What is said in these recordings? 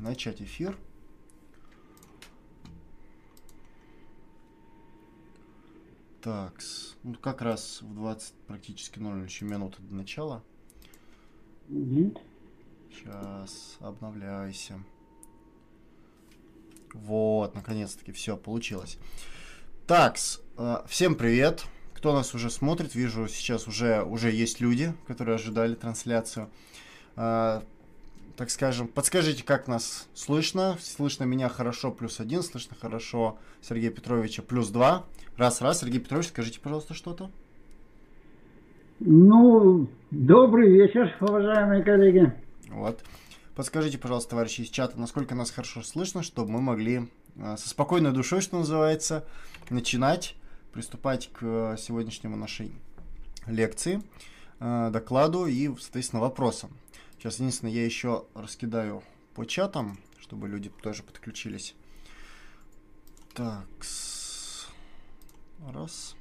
начать эфир. Так, ну как раз в 20 практически 0 еще минуты до начала. Угу. Сейчас, обновляйся. Вот, наконец-таки все получилось. Так, э, всем привет. Кто нас уже смотрит, вижу, сейчас уже, уже есть люди, которые ожидали трансляцию. Э, так скажем, подскажите, как нас слышно. Слышно меня хорошо, плюс один, слышно хорошо Сергея Петровича, плюс два. Раз, раз. Сергей Петрович, скажите, пожалуйста, что-то. Ну, добрый вечер, уважаемые коллеги. Вот. Подскажите, пожалуйста, товарищи из чата, насколько нас хорошо слышно, чтобы мы могли э, со спокойной душой, что называется, начинать, приступать к сегодняшнему нашей лекции, э, докладу и, соответственно, вопросам. Сейчас, единственное, я еще раскидаю по чатам, чтобы люди тоже подключились. Так, Раз.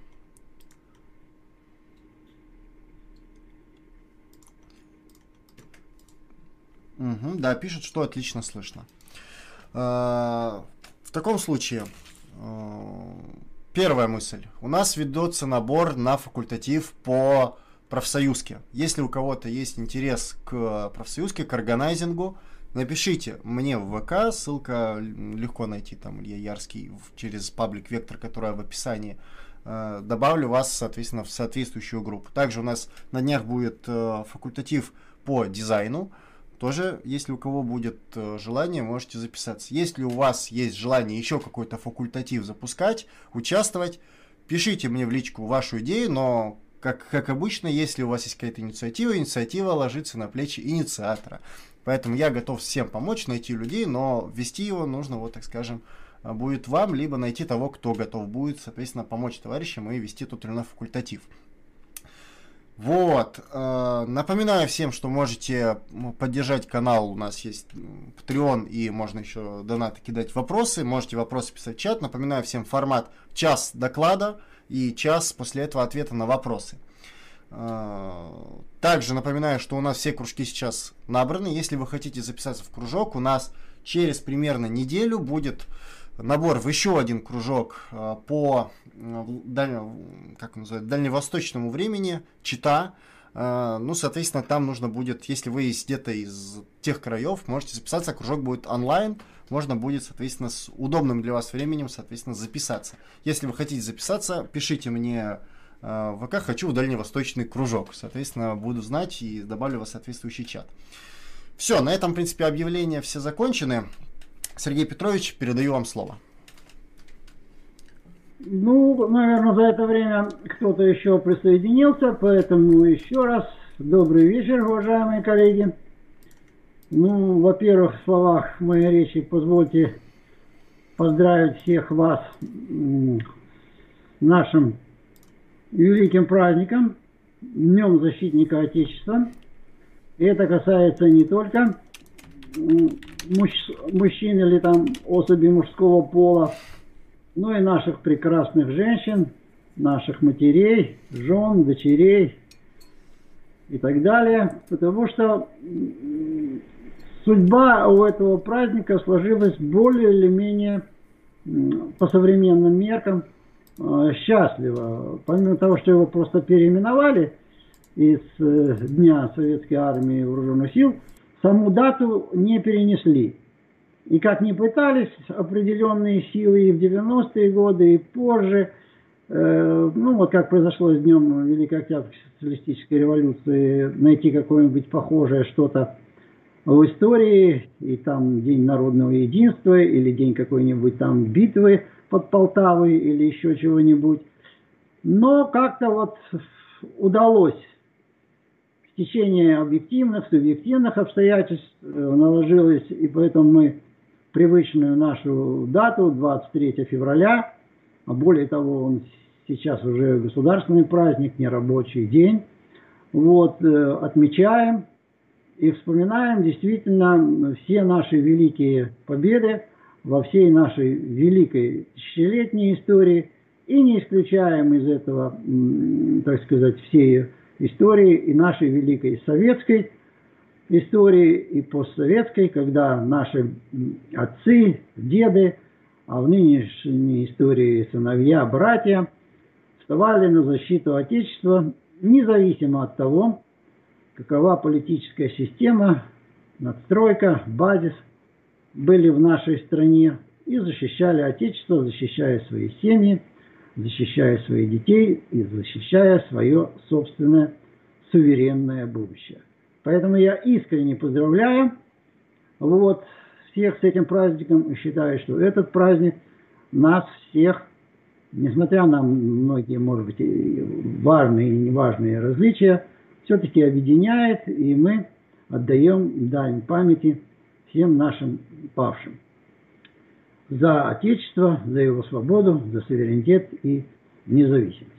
Угу, да, пишет, что отлично слышно. А, в таком случае, а, первая мысль. У нас ведется набор на факультатив по профсоюзке. Если у кого-то есть интерес к профсоюзке, к органайзингу, Напишите мне в ВК, ссылка легко найти, там Илья Ярский через паблик Вектор, которая в описании. Э, добавлю вас, соответственно, в соответствующую группу. Также у нас на днях будет э, факультатив по дизайну. Тоже, если у кого будет э, желание, можете записаться. Если у вас есть желание еще какой-то факультатив запускать, участвовать, пишите мне в личку вашу идею, но как, как обычно, если у вас есть какая-то инициатива, инициатива ложится на плечи инициатора. Поэтому я готов всем помочь найти людей, но вести его нужно, вот так скажем, а, будет вам, либо найти того, кто готов будет, соответственно, помочь товарищам и вести тот или иной факультатив. Вот. Э, напоминаю всем, что можете поддержать канал. У нас есть Patreon и можно еще донаты кидать вопросы. Можете вопросы писать в чат. Напоминаю всем формат час доклада и час после этого ответа на вопросы. А, также напоминаю, что у нас все кружки сейчас набраны. Если вы хотите записаться в кружок, у нас через примерно неделю будет набор в еще один кружок а, по как называют, дальневосточному времени, чита. А, ну, соответственно, там нужно будет, если вы где-то из тех краев, можете записаться, кружок будет онлайн, можно будет, соответственно, с удобным для вас временем, соответственно, записаться. Если вы хотите записаться, пишите мне Э, ВК хочу в дальневосточный кружок. Соответственно, буду знать и добавлю вас в соответствующий чат. Все, на этом, в принципе, объявления все закончены. Сергей Петрович, передаю вам слово. Ну, наверное, за это время кто-то еще присоединился, поэтому еще раз добрый вечер, уважаемые коллеги. Ну, во-первых, в словах моей речи позвольте поздравить всех вас нашим великим праздником, Днем Защитника Отечества. И это касается не только мужч мужчин или там особи мужского пола, но и наших прекрасных женщин, наших матерей, жен, дочерей и так далее. Потому что судьба у этого праздника сложилась более или менее по современным меркам – Э, счастливо. Помимо того, что его просто переименовали из э, Дня Советской Армии Вооруженных Сил, саму дату не перенесли. И как ни пытались определенные силы и в 90-е годы, и позже, э, ну вот как произошло с днем Великой Октябрьской социалистической революции, найти какое-нибудь похожее что-то в истории, и там День народного единства, или день какой-нибудь там битвы – под Полтавой или еще чего-нибудь. Но как-то вот удалось в течение объективных, субъективных обстоятельств э, наложилось, и поэтому мы привычную нашу дату, 23 февраля, а более того, он сейчас уже государственный праздник, не рабочий день, вот, э, отмечаем и вспоминаем действительно все наши великие победы, во всей нашей великой тысячелетней истории и не исключаем из этого, так сказать, всей истории и нашей великой советской. Истории и постсоветской, когда наши отцы, деды, а в нынешней истории сыновья, братья вставали на защиту Отечества, независимо от того, какова политическая система, надстройка, базис были в нашей стране и защищали Отечество, защищая свои семьи, защищая своих детей и защищая свое собственное суверенное будущее. Поэтому я искренне поздравляю вот, всех с этим праздником считаю, что этот праздник нас всех, несмотря на многие, может быть, важные и неважные различия, все-таки объединяет, и мы отдаем дань памяти всем нашим павшим за Отечество, за его свободу, за суверенитет и независимость.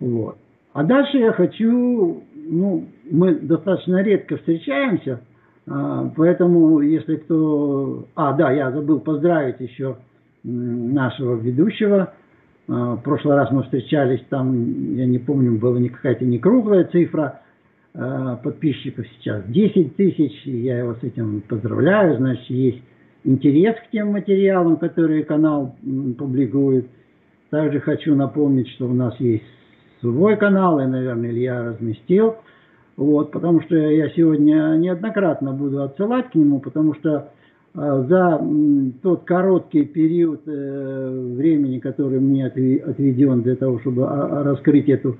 Вот. А дальше я хочу, ну, мы достаточно редко встречаемся, а, поэтому если кто... А, да, я забыл поздравить еще нашего ведущего. А, в прошлый раз мы встречались, там, я не помню, была не какая-то не круглая цифра а, подписчиков сейчас. 10 тысяч, я его с этим поздравляю, значит, есть интерес к тем материалам, которые канал публикует. Также хочу напомнить, что у нас есть свой канал, и, наверное, Илья разместил. Вот, потому что я сегодня неоднократно буду отсылать к нему, потому что э, за тот короткий период э, времени, который мне отведен для того, чтобы а, а, раскрыть эту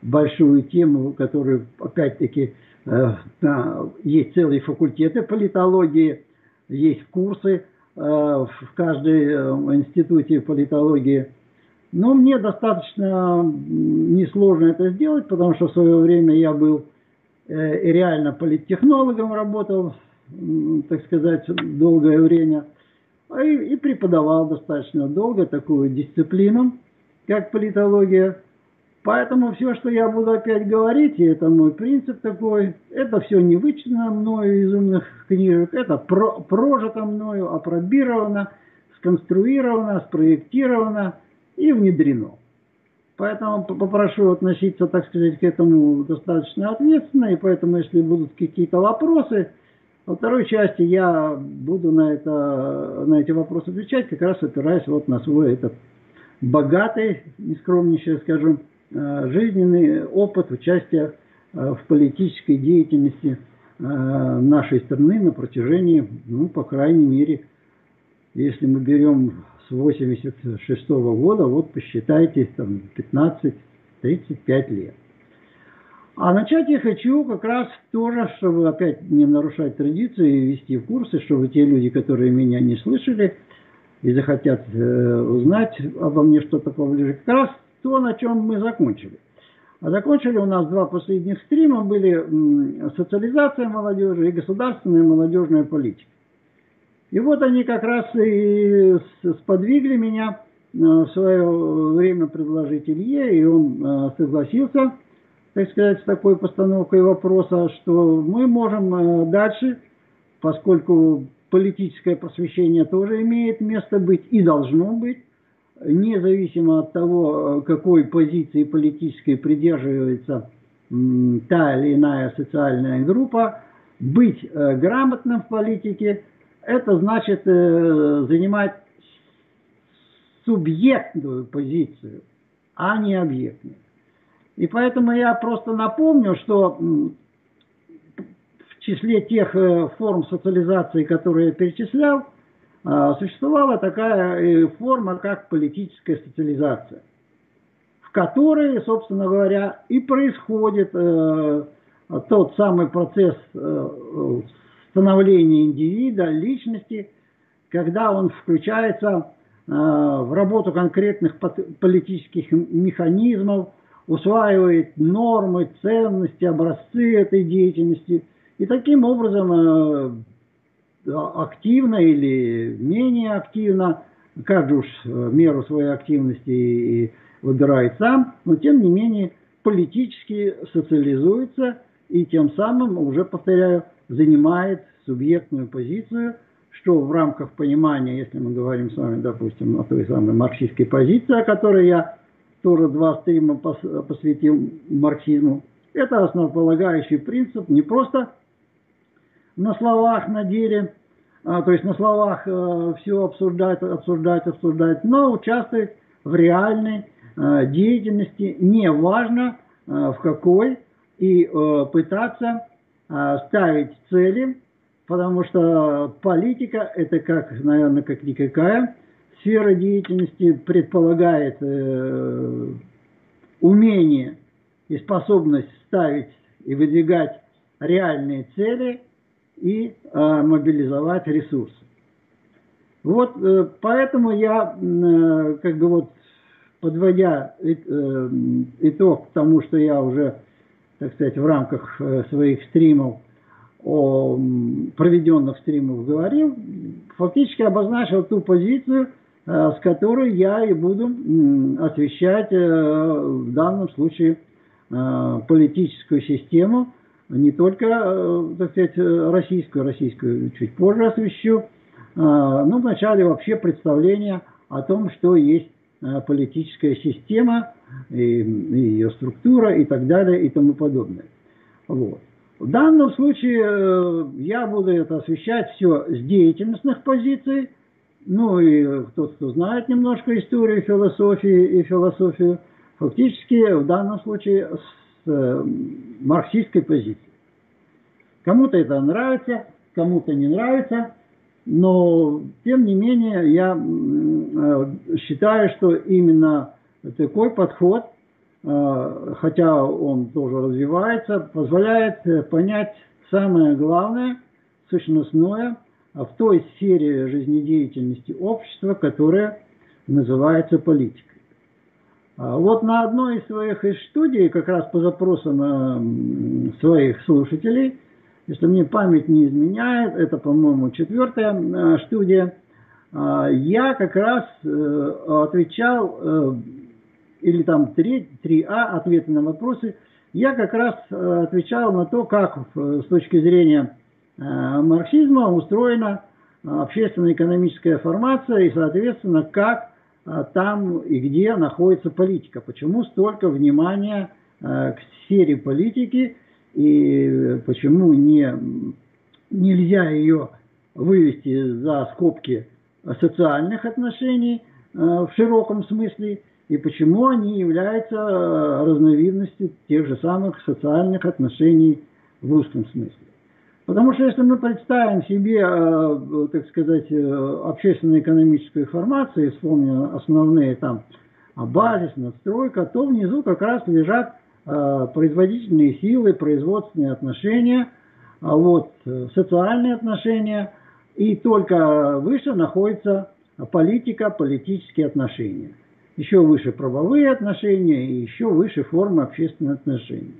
большую тему, которую, опять-таки, э, есть целые факультеты политологии, есть курсы в каждой институте политологии. Но мне достаточно несложно это сделать, потому что в свое время я был э, реально политтехнологом, работал, так сказать, долгое время, а и, и преподавал достаточно долго такую дисциплину, как политология. Поэтому все, что я буду опять говорить, и это мой принцип такой, это все не вычитано мною из умных книжек, это про, прожито мною, апробировано, сконструировано, спроектировано и внедрено. Поэтому попрошу относиться, так сказать, к этому достаточно ответственно, и поэтому, если будут какие-то вопросы, во второй части я буду на, это, на эти вопросы отвечать, как раз опираясь вот на свой этот богатый, нескромнейший, скажем, Э, жизненный опыт участия э, в политической деятельности э, нашей страны на протяжении, ну, по крайней мере, если мы берем с 86 -го года, вот посчитайте, там, 15-35 лет. А начать я хочу как раз тоже, чтобы опять не нарушать традиции и вести курсы, чтобы те люди, которые меня не слышали и захотят узнать обо мне что-то поближе, как раз то, на чем мы закончили. А закончили у нас два последних стрима были социализация молодежи и государственная молодежная политика. И вот они как раз и сподвигли меня э, в свое время предложить Илье, и он э, согласился, так сказать, с такой постановкой вопроса, что мы можем э, дальше, поскольку политическое просвещение тоже имеет место быть и должно быть, независимо от того, какой позиции политической придерживается та или иная социальная группа, быть грамотным в политике, это значит э, занимать субъектную позицию, а не объектную. И поэтому я просто напомню, что в числе тех э, форм социализации, которые я перечислял, а, существовала такая э, форма, как политическая социализация, в которой, собственно говоря, и происходит э, тот самый процесс э, становления индивида, личности, когда он включается в работу конкретных политических механизмов, усваивает нормы, ценности, образцы этой деятельности. И таким образом активно или менее активно, каждый уж э, меру своей активности выбирает сам, но тем не менее политически социализуется и тем самым, уже повторяю, занимает субъектную позицию, что в рамках понимания, если мы говорим с вами, допустим, о той самой марксистской позиции, о которой я тоже два стрима посвятил марксизму, это основополагающий принцип не просто на словах, на деле, а, то есть на словах э, все обсуждать, обсуждать, обсуждать, но участвовать в реальной э, деятельности, неважно э, в какой, и э, пытаться ставить цели, потому что политика это как, наверное, как никакая сфера деятельности предполагает э, умение и способность ставить и выдвигать реальные цели и э, мобилизовать ресурсы. Вот э, поэтому я, э, как бы вот, подводя э, итог тому, что я уже, так сказать, в рамках э, своих стримов о проведенных стримах говорил, фактически обозначил ту позицию, э, с которой я и буду освещать э, в данном случае политическую систему, не только, так сказать, российскую, российскую чуть позже освещу, но вначале вообще представление о том, что есть политическая система, и, и ее структура и так далее и тому подобное. Вот. В данном случае э, я буду это освещать все с деятельностных позиций. Ну и тот, кто знает немножко историю философии и философию, фактически в данном случае с э, марксистской позиции. Кому-то это нравится, кому-то не нравится, но тем не менее я э, считаю, что именно такой подход – Э, хотя он тоже развивается, позволяет э, понять самое главное, сущностное в той сфере жизнедеятельности общества, которая называется политикой. А вот на одной из своих студий, как раз по запросам э, своих слушателей, если мне память не изменяет, это, по-моему, четвертая студия, я как раз отвечал или там 3, 3А, ответы на вопросы, я как раз э, отвечал на то, как с точки зрения э, марксизма устроена общественно-экономическая формация и, соответственно, как э, там и где находится политика. Почему столько внимания к сфере политики и почему не, нельзя ее вывести за скобки социальных отношений в широком смысле и почему они являются э, разновидностью тех же самых социальных отношений в узком смысле. Потому что если мы представим себе, э, так сказать, э, общественно-экономическую информацию вспомним основные там базис, надстройка, то внизу как раз лежат производительные силы, производственные отношения, а вот, социальные отношения, и только выше находится политика, политические отношения еще выше правовые отношения и еще выше формы общественных отношений,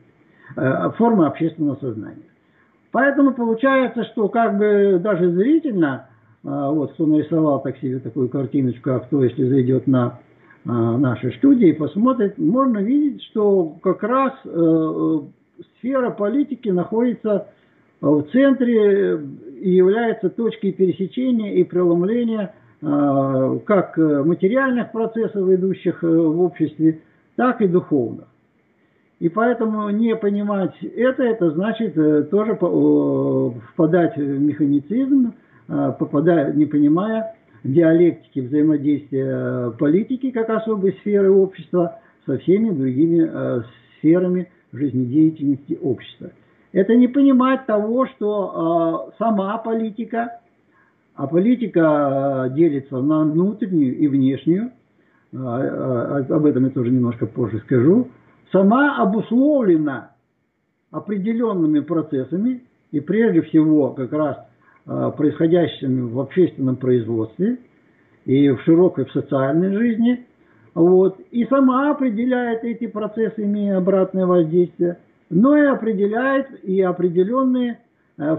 э, формы общественного сознания. Поэтому получается, что как бы даже зрительно, э, вот кто нарисовал так себе такую картиночку, а кто, если зайдет на э, наши студии, посмотрит, можно видеть, что как раз сфера политики находится в центре и является точкой пересечения и преломления как материальных процессов, идущих э, в обществе, так и духовных. И поэтому не понимать это, это значит э, тоже впадать в механицизм, попадая, не понимая диалектики взаимодействия политики как особой сферы общества со всеми другими сферами жизнедеятельности общества. Это не понимать того, что сама политика а политика э, делится на внутреннюю и внешнюю, э, э, об этом я тоже немножко позже скажу, сама обусловлена определенными процессами, и прежде всего как раз происходящими в общественном производстве и в широкой в социальной жизни, вот, и сама определяет эти процессы, имея обратное воздействие, но и определяет и определенные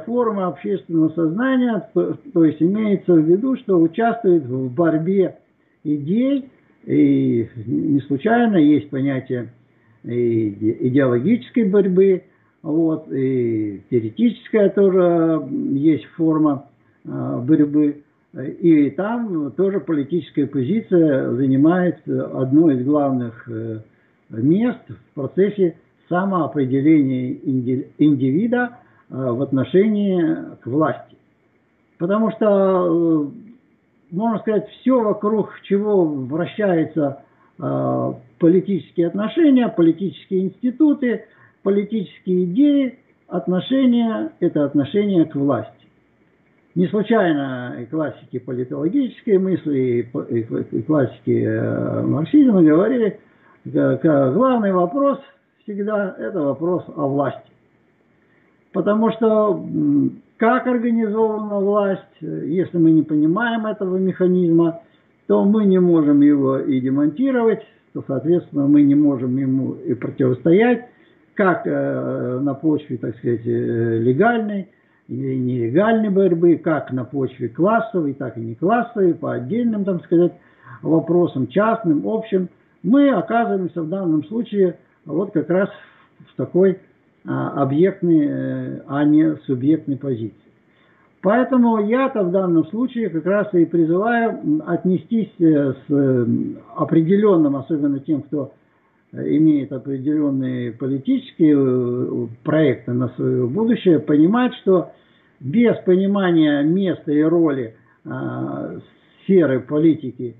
форма общественного сознания, то, то есть имеется в виду, что участвует в борьбе идей, и не случайно есть понятие идеологической борьбы, вот, и теоретическая тоже есть форма э, борьбы, и там тоже политическая позиция занимает одно из главных э, мест в процессе самоопределения индивида, в отношении к власти. Потому что, можно сказать, все вокруг чего вращается политические отношения, политические институты, политические идеи, отношения – это отношение к власти. Не случайно и классики политологической мысли, и классики э, марксизма говорили, главный вопрос всегда – это вопрос о власти. Потому что как организована власть, если мы не понимаем этого механизма, то мы не можем его и демонтировать, то, соответственно, мы не можем ему и противостоять, как э, на почве, так сказать, э, легальной, или нелегальной борьбы, как на почве классовой, так и не классовой, по отдельным, там сказать, вопросам, частным, общим, мы оказываемся в данном случае вот как раз в такой объектной, э, а не субъектной позиции. Поэтому я-то в данном случае как раз и призываю отнестись э, с определенным, особенно тем, кто имеет определенные политические э, проекты на свое будущее, понимать, что без понимания места и роли э, сферы политики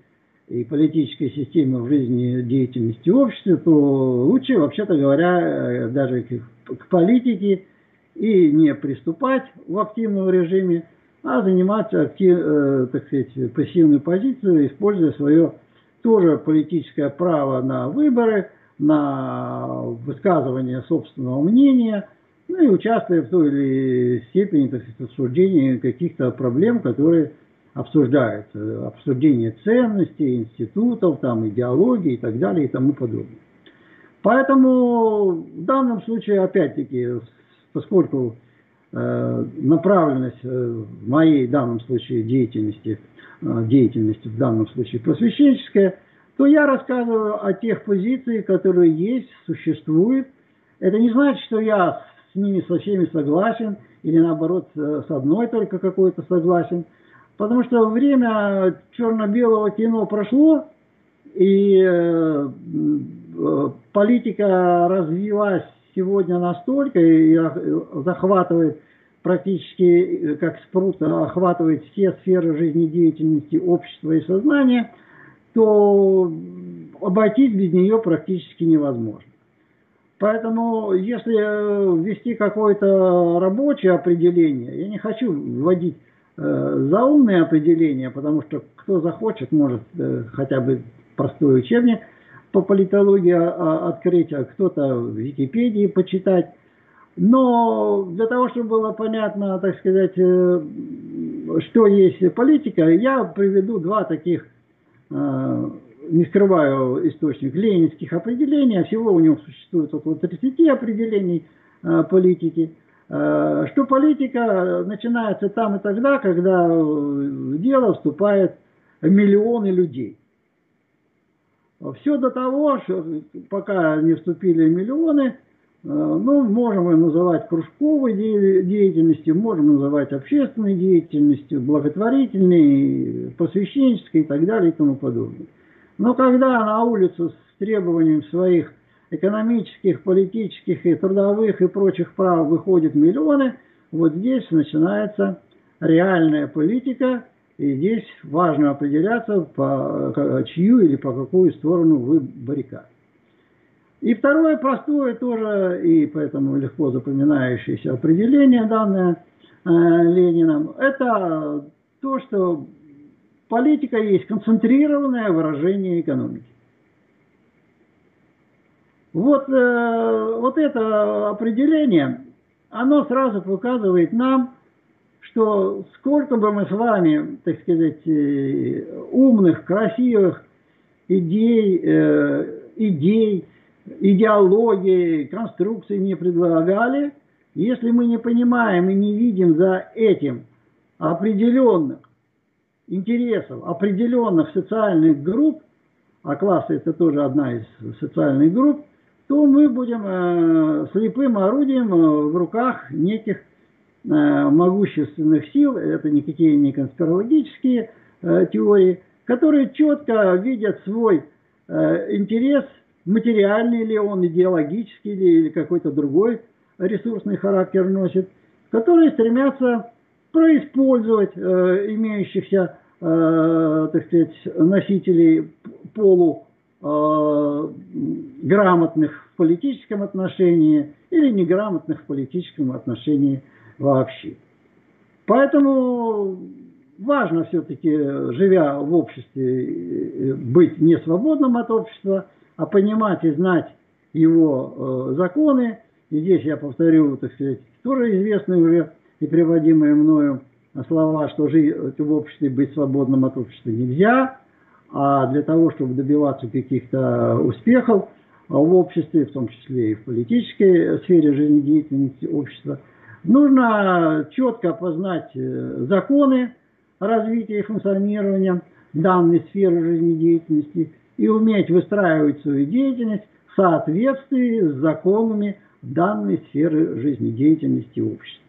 и политической системы в жизни деятельности общества, то лучше, вообще-то говоря, э, даже к, политике и не приступать в активном режиме, а заниматься актив, э, так сказать, пассивную позицию, используя свое тоже политическое право на выборы, на высказывание собственного мнения – ну и участвуя в той или степени так сказать, обсуждении каких-то проблем, которые обсуждаются, обсуждение ценностей, институтов, там, идеологии и так далее и тому подобное. Поэтому в данном случае, опять-таки, поскольку э, направленность э, моей в данном случае деятельности, э, деятельности в данном случае просвещенческая, то я рассказываю о тех позициях, которые есть, существуют. Это не значит, что я с ними со всеми согласен, или наоборот э, с одной только какой-то согласен. Потому что время черно-белого кино прошло, и э, э, политика развилась сегодня настолько и захватывает практически как спрут, охватывает все сферы жизнедеятельности общества и сознания, то обойтись без нее практически невозможно. Поэтому, если э, ввести какое-то рабочее определение, я не хочу вводить э, заумные определения, потому что кто захочет, может э, хотя бы простой учебник по политологии а, открыть, а кто-то в Википедии почитать. Но для того, чтобы было понятно, так сказать, э, что есть политика, я приведу два таких э, не скрываю источник ленинских определений, а всего у него существует около 30 определений э, политики, э, что политика начинается там и тогда, когда в дело вступает миллионы людей. Все до того, что пока не вступили миллионы, э, ну, можем называть кружковой деятельностью, можем называть общественной деятельностью, благотворительной, просвещенческой и так далее и тому подобное. Но когда на улицу с требованием своих экономических, политических и трудовых и прочих прав выходят миллионы, вот здесь начинается реальная политика, и здесь важно определяться, по чью или по какую сторону вы баррикад. И второе простое тоже, и поэтому легко запоминающееся определение, данное э, Лениным, это то, что Политика есть концентрированное выражение экономики. Вот, э, вот это определение, оно сразу показывает нам, что сколько бы мы с вами, так сказать, э, умных, красивых идей, э, идей, идеологии, конструкций не предлагали, если мы не понимаем и не видим за этим определенных интересов определенных социальных групп, а классы это тоже одна из социальных групп, то мы будем э, слепым орудием э, в руках неких э, могущественных сил, это никакие не конспирологические э, теории, которые четко видят свой э, интерес, материальный ли он, идеологический ли, или какой-то другой ресурсный характер носит, которые стремятся происпользовать э, имеющихся, э, так сказать, носителей полу грамотных в политическом отношении или неграмотных в политическом отношении вообще. Поэтому важно все-таки, живя в обществе, быть не свободным от общества, а понимать и знать его законы. И здесь я повторю, так сказать, тоже известные уже и приводимые мною слова, что жить в обществе, быть свободным от общества нельзя, а для того, чтобы добиваться каких-то успехов в обществе, в том числе и в политической сфере жизнедеятельности общества, нужно четко познать э, законы развития и функционирования данной сферы жизнедеятельности и уметь выстраивать свою деятельность в соответствии с законами данной сферы жизнедеятельности общества.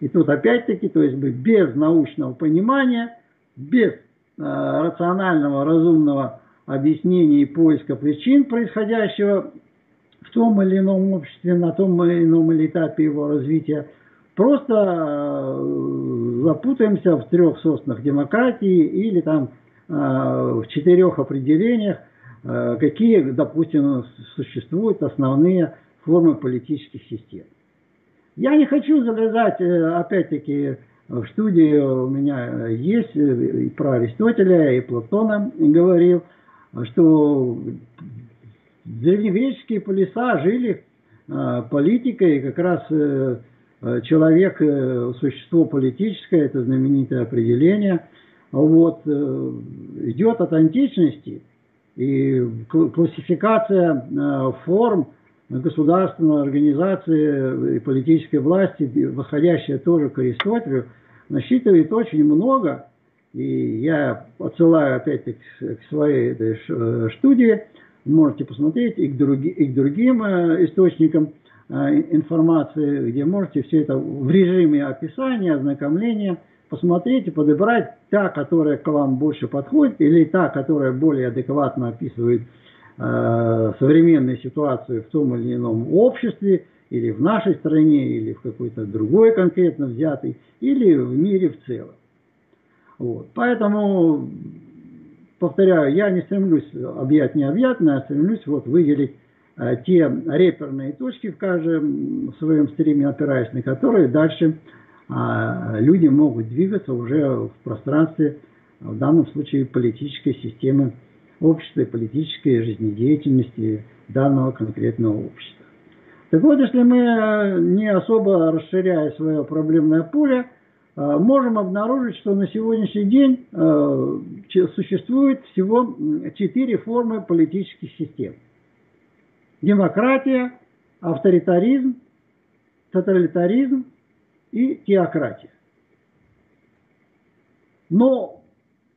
И тут опять-таки, то есть без научного понимания, без рационального, разумного объяснения и поиска причин происходящего в том или ином обществе, на том или ином этапе его развития, просто э, запутаемся в трех соснах демократии или там э, в четырех определениях, э, какие, допустим, существуют основные формы политических систем. Я не хочу залезать, э, опять-таки, в студии у меня есть э, и про Аристотеля, и Платона говорил, что древнегреческие полиса жили э, политикой, как раз человек, существо политическое, это знаменитое определение, вот, идет от античности, и классификация форм – государственной организации и политической власти, восходящая тоже к Аристотелю, насчитывает очень много. И я отсылаю опять-таки к своей этой студии, можете посмотреть и к, други, и к другим э, источникам э, информации, где можете все это в режиме описания, ознакомления посмотреть и подобрать та, которая к вам больше подходит, или та, которая более адекватно описывает Э, современной ситуации в том или ином обществе, или в нашей стране, или в какой-то другой конкретно взятой, или в мире в целом. Вот. Поэтому, повторяю, я не стремлюсь объять необъятное, а стремлюсь вот выделить э, те реперные точки в каждом своем стриме, опираясь на которые дальше э, люди могут двигаться уже в пространстве, в данном случае политической системы общества и политической жизнедеятельности данного конкретного общества. Так вот, если мы, э, не особо расширяя свое проблемное поле, э, можем обнаружить, что на сегодняшний день э, существует всего четыре формы политических систем. Демократия, авторитаризм, тоталитаризм и теократия. Но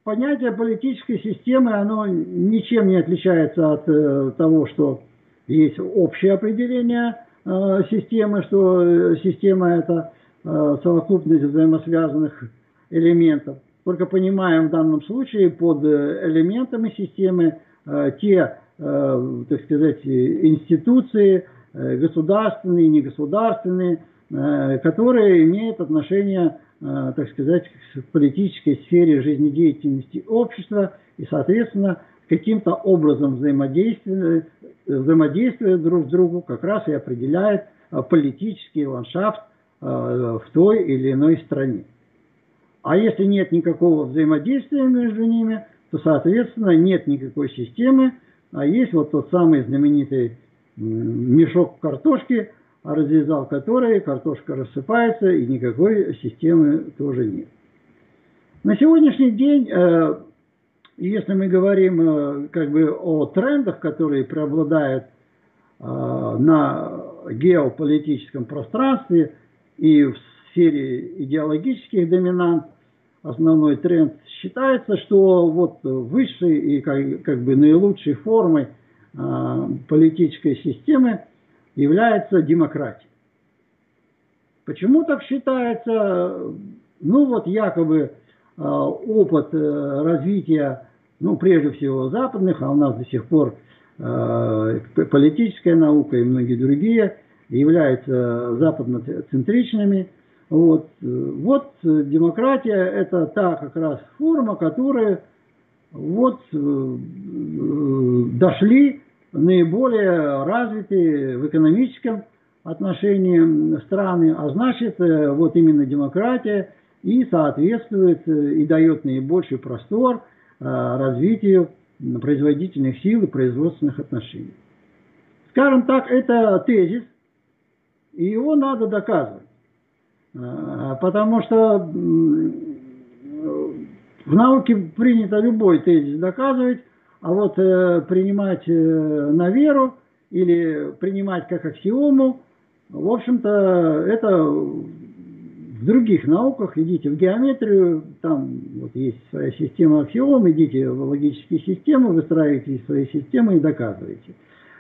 понятие политической системы, оно ничем не отличается от э, того, что есть общее определение э, системы, что э, система это э, совокупность взаимосвязанных элементов. Только понимаем в данном случае под э, элементами системы э, те, э, так сказать, институции, э, государственные, негосударственные, э, которые имеют отношение Э, так сказать, в политической сфере жизнедеятельности общества и, соответственно, каким-то образом взаимодействия, взаимодействия друг с другом как раз и определяет э, политический ландшафт э, в той или иной стране. А если нет никакого взаимодействия между ними, то, соответственно, нет никакой системы, а есть вот тот самый знаменитый мешок картошки – развязал которые, картошка рассыпается и никакой системы тоже нет. На сегодняшний день, э, если мы говорим э, как бы о трендах, которые преобладают э, на геополитическом пространстве и в сфере идеологических доминант, основной тренд считается, что вот высшей и как, как бы наилучшей формой политической системы является демократией. Почему так считается? Ну вот якобы э, опыт э, развития, ну прежде всего западных, а у нас до сих пор э, политическая наука и многие другие являются западноцентричными, Вот, вот демократия – это та как раз форма, которая вот дошли наиболее развитые в экономическом отношении страны, а значит, вот именно демократия и соответствует и дает наибольший простор развитию производительных сил и производственных отношений. Скажем так, это тезис, и его надо доказывать. Потому что в науке принято любой тезис доказывать, а вот э, принимать э, на веру или принимать как аксиому, в общем-то, это в других науках, идите в геометрию, там вот есть своя система аксиом, идите в логические системы, выстраивайте свои системы и доказывайте.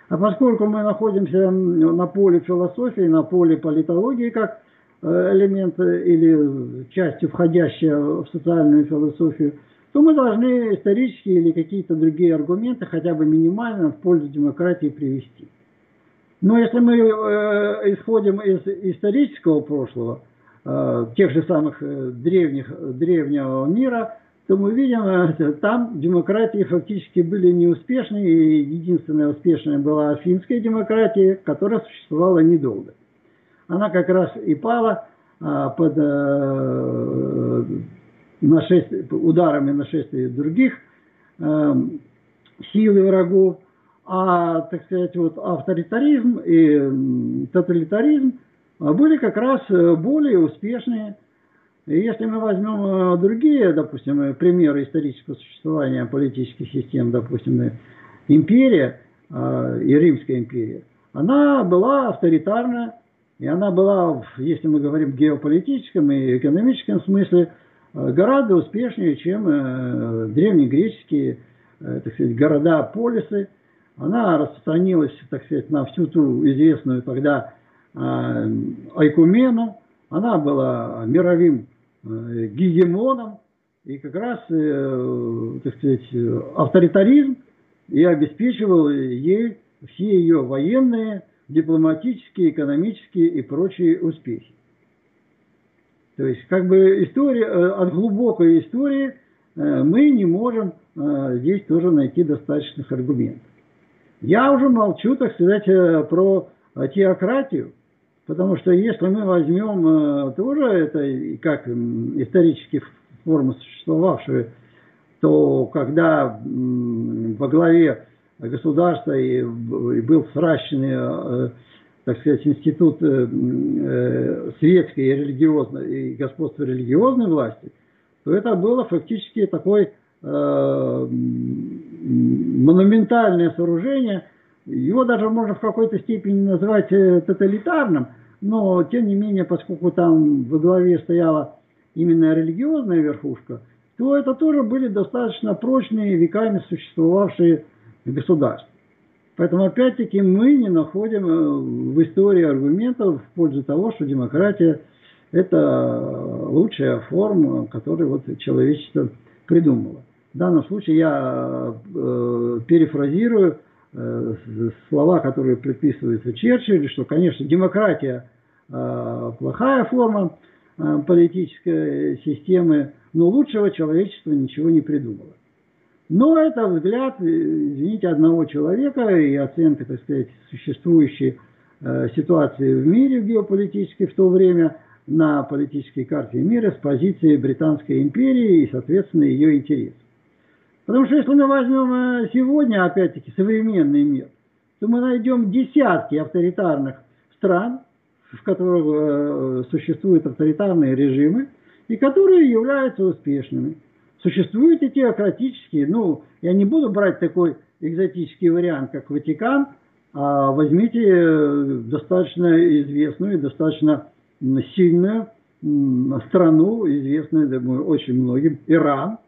А поскольку мы находимся на поле философии, на поле политологии, как э, элемент или частью входящая в социальную философию, то мы должны исторические или какие-то другие аргументы хотя бы минимально в пользу демократии привести. Но если мы э, исходим из исторического прошлого, Э, тех же самых э, древних, древнего мира, то мы видим, э, там демократии фактически были неуспешны, и единственная успешная была финская демократия, которая существовала недолго. Она как раз и пала под нашествие, ударами нашествия других сил и врагов, а, так сказать, вот авторитаризм и тоталитаризм – а были как раз э, более успешные. Если мы возьмем э, другие, допустим, э, примеры исторического существования политических систем, допустим, империя и Римская империя, она была авторитарна, и она была, если мы говорим в геополитическом и экономическом смысле, гораздо успешнее, чем древнегреческие так сказать, города-полисы. Она распространилась, так сказать, на всю ту известную тогда Айкумену, она была мировым э, гегемоном, и как раз, э, так сказать, авторитаризм и обеспечивал ей все ее военные, дипломатические, экономические и прочие успехи. То есть, как бы история, э, от глубокой истории мы не можем здесь тоже найти достаточных аргументов. Я уже молчу, так сказать, про теократию, Потому что если мы возьмем э, тоже это как исторически формы существовавшие, то когда во главе государства и был сращенный, э, так сказать, институт э, светской и религиозной и господства религиозной власти, то это было фактически такое монументальное сооружение. Его даже можно в какой-то степени назвать тоталитарным – но, тем не менее, поскольку там во главе стояла именно религиозная верхушка, то это тоже были достаточно прочные веками существовавшие государства. Поэтому, опять-таки, мы не находим э, в истории аргументов в пользу того, что демократия – это лучшая форма, которую вот человечество придумало. В данном случае я э, перефразирую Э, слова, которые приписываются Черчиллю, что, конечно, демократия э, плохая форма э, политической системы, но лучшего человечество ничего не придумало. Но это взгляд, извините, одного человека и оценка, так сказать, существующей ситуации в мире геополитической в то время на политической карте мира с позиции Британской империи и, соответственно, ее интересов. Потому что если мы возьмем э, сегодня, опять-таки, современный мир, то мы найдем десятки авторитарных стран, в которых э, существуют авторитарные режимы, и которые являются успешными. Существуют и теократические, ну, я не буду брать такой экзотический вариант, как Ватикан, а возьмите э, достаточно известную и достаточно сильную страну, известную, думаю, очень многим, Иран –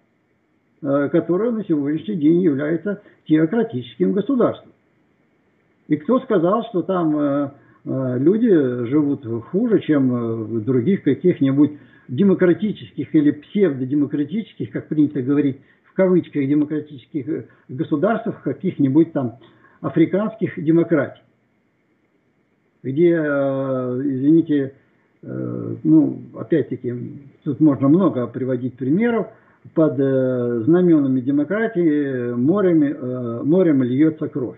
Э, которое на сегодняшний день является теократическим государством. И кто сказал, что там э, люди живут хуже, чем в других каких-нибудь демократических или псевдодемократических, как принято говорить, в кавычках демократических государствах, каких-нибудь там африканских демократий, где, извините, ну, опять-таки, тут можно много приводить примеров, под знаменами демократии морем, морем льется кровь.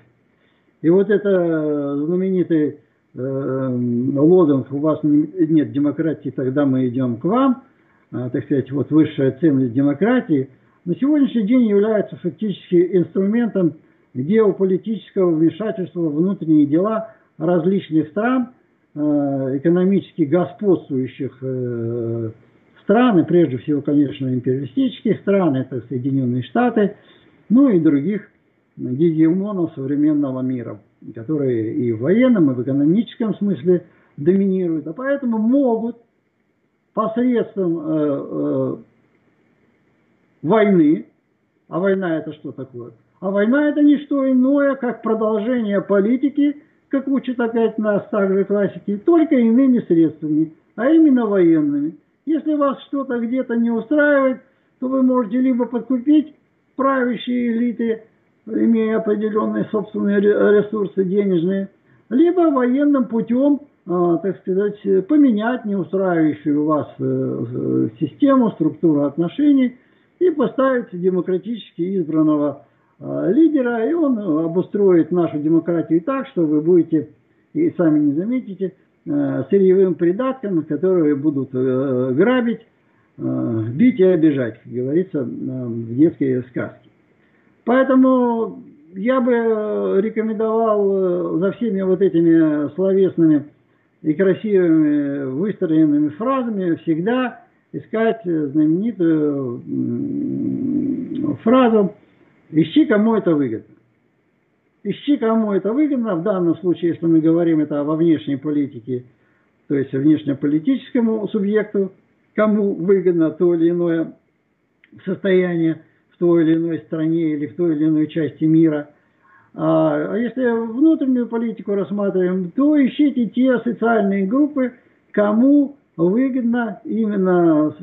И вот это знаменитый лозунг «У вас нет демократии, тогда мы идем к вам», так сказать, вот высшая ценность демократии, на сегодняшний день является фактически инструментом геополитического вмешательства в внутренние дела различных стран, э, экономически господствующих э, стран, и прежде всего, конечно, империалистических стран, это Соединенные Штаты, ну и других гегемонов современного мира, которые и в военном, и в экономическом смысле доминируют, а поэтому могут посредством э, войны, а война это что такое? А война это не что иное, как продолжение политики, как учат опять нас также классики, только иными средствами, а именно военными. Если вас что-то где-то не устраивает, то вы можете либо подкупить правящие элиты, имея определенные собственные ресурсы денежные, либо военным путем, а, так сказать, поменять неустраивающую вас э, систему, структуру отношений и поставить демократически избранного Э, лидера, и он обустроит нашу демократию так, что вы будете, и сами не заметите, э, сырьевым придатком, которые будут э, грабить, бить и обижать, как говорится в детской сказке. Поэтому я бы рекомендовал за всеми вот этими словесными и красивыми выстроенными фразами всегда искать знаменитую фразу Ищи, кому это выгодно. Ищи, кому это выгодно. В данном случае, если мы говорим это во внешней политике, то есть внешнеполитическому субъекту, кому выгодно то или иное состояние в той или иной стране или в той или иной части мира. А, а если внутреннюю политику рассматриваем, то ищите те социальные группы, кому выгодно именно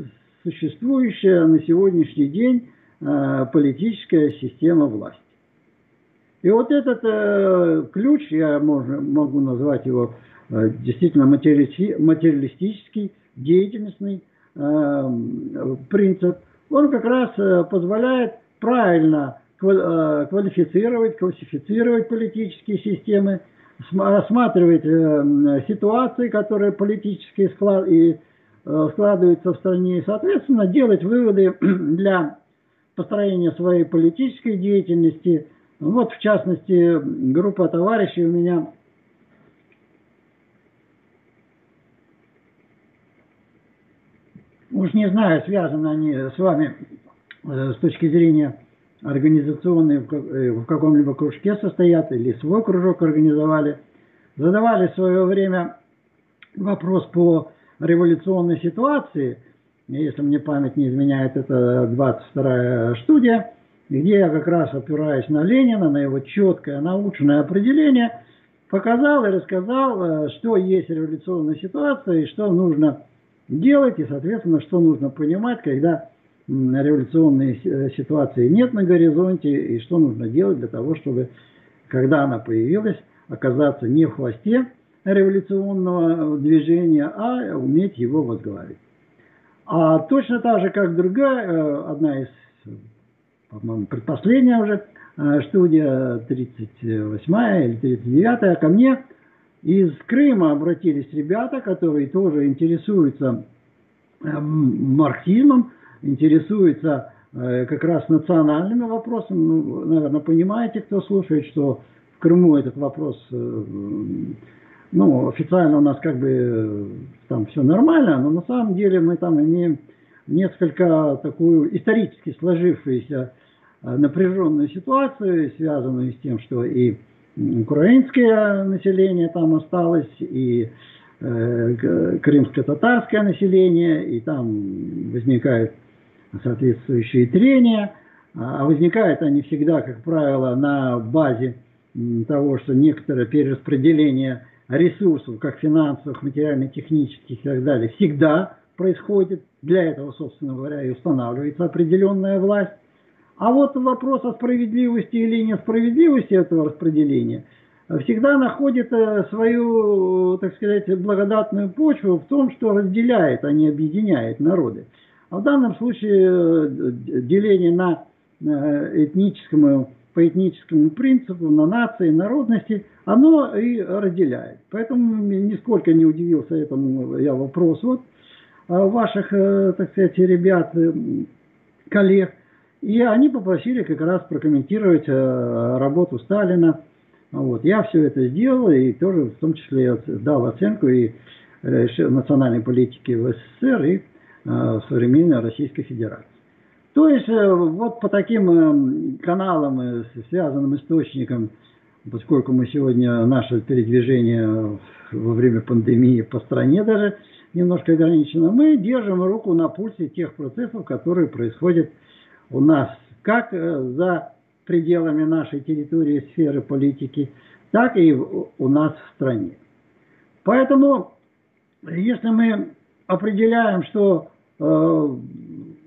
существующая на сегодняшний день Э, политическая система власти. И вот этот э, ключ, я могу назвать его э, действительно материалистический, деятельностный э, принцип, он как раз э, позволяет правильно э, квалифицировать, классифицировать политические системы, рассматривать э, ситуации, которые политические склад, и, складываются в стране, и, соответственно, делать выводы для построения своей политической деятельности. Вот, в частности, группа товарищей у меня уж не знаю, связаны они с вами э, с точки зрения организационной, в э, каком-либо кружке состоят или свой кружок организовали, задавали в свое время вопрос по революционной ситуации – если мне память не изменяет, это 22-я студия, где я как раз опираясь на Ленина, на его четкое научное определение, показал и рассказал, э, что есть революционная ситуация и что нужно делать, и, соответственно, что нужно понимать, когда революционной э, ситуации нет на горизонте, и что нужно делать для того, чтобы, когда она появилась, оказаться не в хвосте революционного движения, а уметь его возглавить. А точно так же, как другая, э, одна из, по-моему, предпоследняя уже, э, студия 38 или 39 ко мне из Крыма обратились ребята, которые тоже интересуются э, марксизмом, интересуются как раз национальными вопросами. Ну, наверное, понимаете, кто слушает, что в Крыму этот вопрос ну, официально у нас как бы э, там все нормально, но на самом деле мы там имеем несколько такую исторически сложившуюся э, напряженную ситуацию, связанную с тем, что и украинское население там осталось, и э, крымско-татарское население, и там возникают соответствующие трения, а возникают они всегда, как правило, на базе того, что некоторое перераспределение ресурсов, как финансовых, материально-технических и так далее, всегда происходит. Для этого, собственно говоря, и устанавливается определенная власть. А вот вопрос о справедливости или несправедливости этого распределения всегда находит э, свою, так сказать, благодатную почву в том, что разделяет, а не объединяет народы. А в данном случае э, деление на этническому, по этническому принципу, на нации, народности, оно и разделяет. Поэтому нисколько не удивился этому я вопросу вот, ваших, так сказать, ребят, коллег. И они попросили как раз прокомментировать работу Сталина вот. Я все это сделал и тоже в том числе дал оценку и э, национальной политики в СССР и э, современной Российской Федерации. То есть э, вот по таким э, каналам, э, связанным источникам, поскольку мы сегодня наше передвижение во время пандемии по стране даже немножко ограничено, мы держим руку на пульсе тех процессов, которые происходят у нас как э, за пределами нашей территории сферы политики, так и у нас в стране. Поэтому, если мы определяем, что э,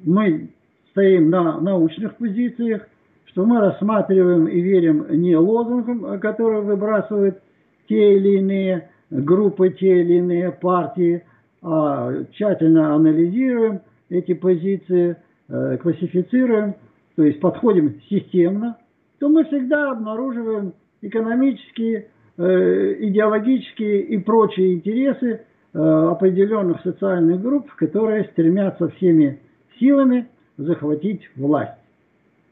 мы стоим на научных позициях, что мы рассматриваем и верим не лозунгам, которые выбрасывают те или иные группы, те или иные партии, а тщательно анализируем эти позиции, э, классифицируем, то есть подходим системно, то мы всегда обнаруживаем экономические, э, идеологические и прочие интересы э, определенных социальных групп, которые стремятся всеми силами захватить власть.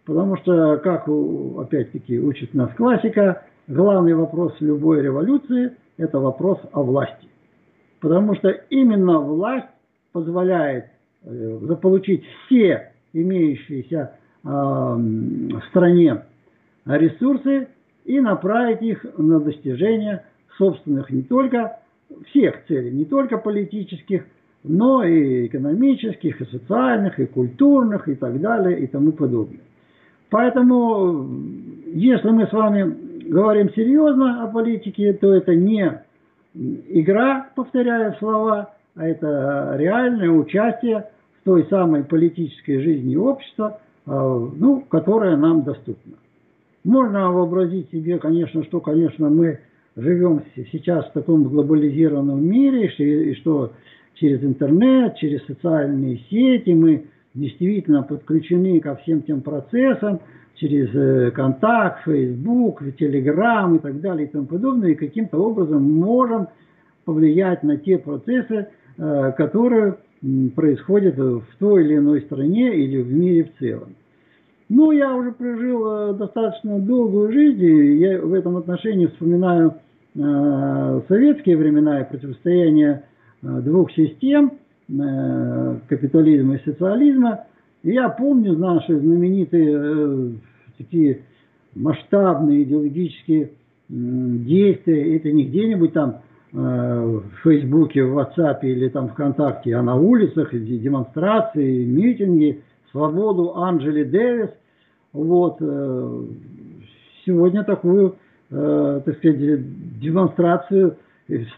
Потому что, как опять-таки учит нас классика, главный вопрос любой революции – это вопрос о власти. Потому что именно власть позволяет э, заполучить все имеющиеся в стране ресурсы и направить их на достижение собственных не только всех целей, не только политических, но и экономических, и социальных, и культурных, и так далее, и тому подобное. Поэтому, если мы с вами говорим серьезно о политике, то это не игра, повторяю слова, а это реальное участие той самой политической жизни общества, а, ну, которая нам доступна. Можно вообразить себе, конечно, что, конечно, мы живем сейчас в таком глобализированном мире, и что через интернет, через социальные сети мы действительно подключены ко всем тем процессам, через э, контакт, Facebook, Telegram и так далее и тому подобное, и каким-то образом можем повлиять на те процессы, э, которые происходят в той или иной стране или в мире в целом. Ну, я уже прожил э, достаточно долгую жизнь, и я в этом отношении вспоминаю э, советские времена и противостояние э, двух систем, капитализма и социализма. И я помню наши знаменитые такие масштабные идеологические действия. Это не где-нибудь там в Фейсбуке, в WhatsApp или там ВКонтакте, а на улицах, демонстрации, митинги, свободу Анджели Дэвис – вот. Э, сегодня такую, э, так сказать, демонстрацию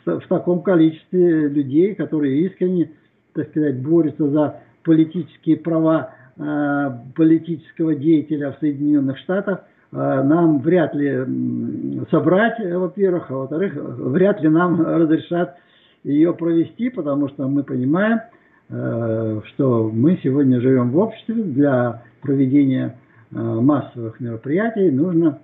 в таком количестве людей, которые искренне, так сказать, борются за политические права э, политического деятеля в Соединенных Штатах, нам вряд ли собрать, во-первых, а во-вторых, вряд ли нам разрешат ее провести, потому что мы понимаем, что мы сегодня живем в обществе для проведения Э, массовых мероприятий нужно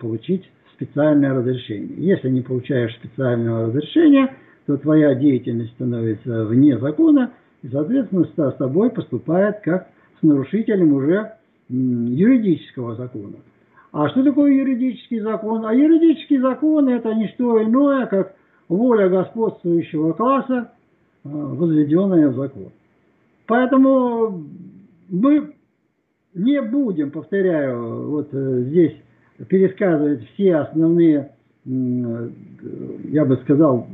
получить специальное разрешение. Если не получаешь специального разрешения, то твоя деятельность становится вне закона, и, соответственно, с тобой поступает как с нарушителем уже юридического закона. А что такое юридический закон? А юридический закон – это не что иное, как воля господствующего класса, э, возведенная в закон. Поэтому мы не будем, повторяю, вот э, здесь пересказывать все основные, я бы сказал,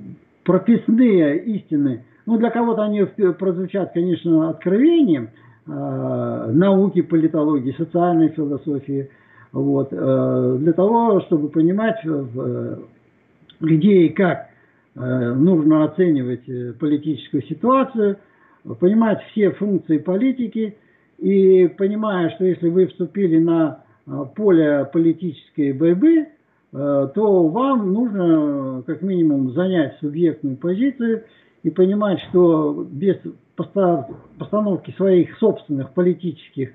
прописные истины. Ну, для кого-то они прозвучат, конечно, откровением э, науки, политологии, социальной философии. Вот, э, для того, чтобы понимать, где и как нужно оценивать политическую ситуацию, понимать все функции политики – и понимая, что если вы вступили на поле политической борьбы, то вам нужно как минимум занять субъектную позицию и понимать, что без постановки своих собственных политических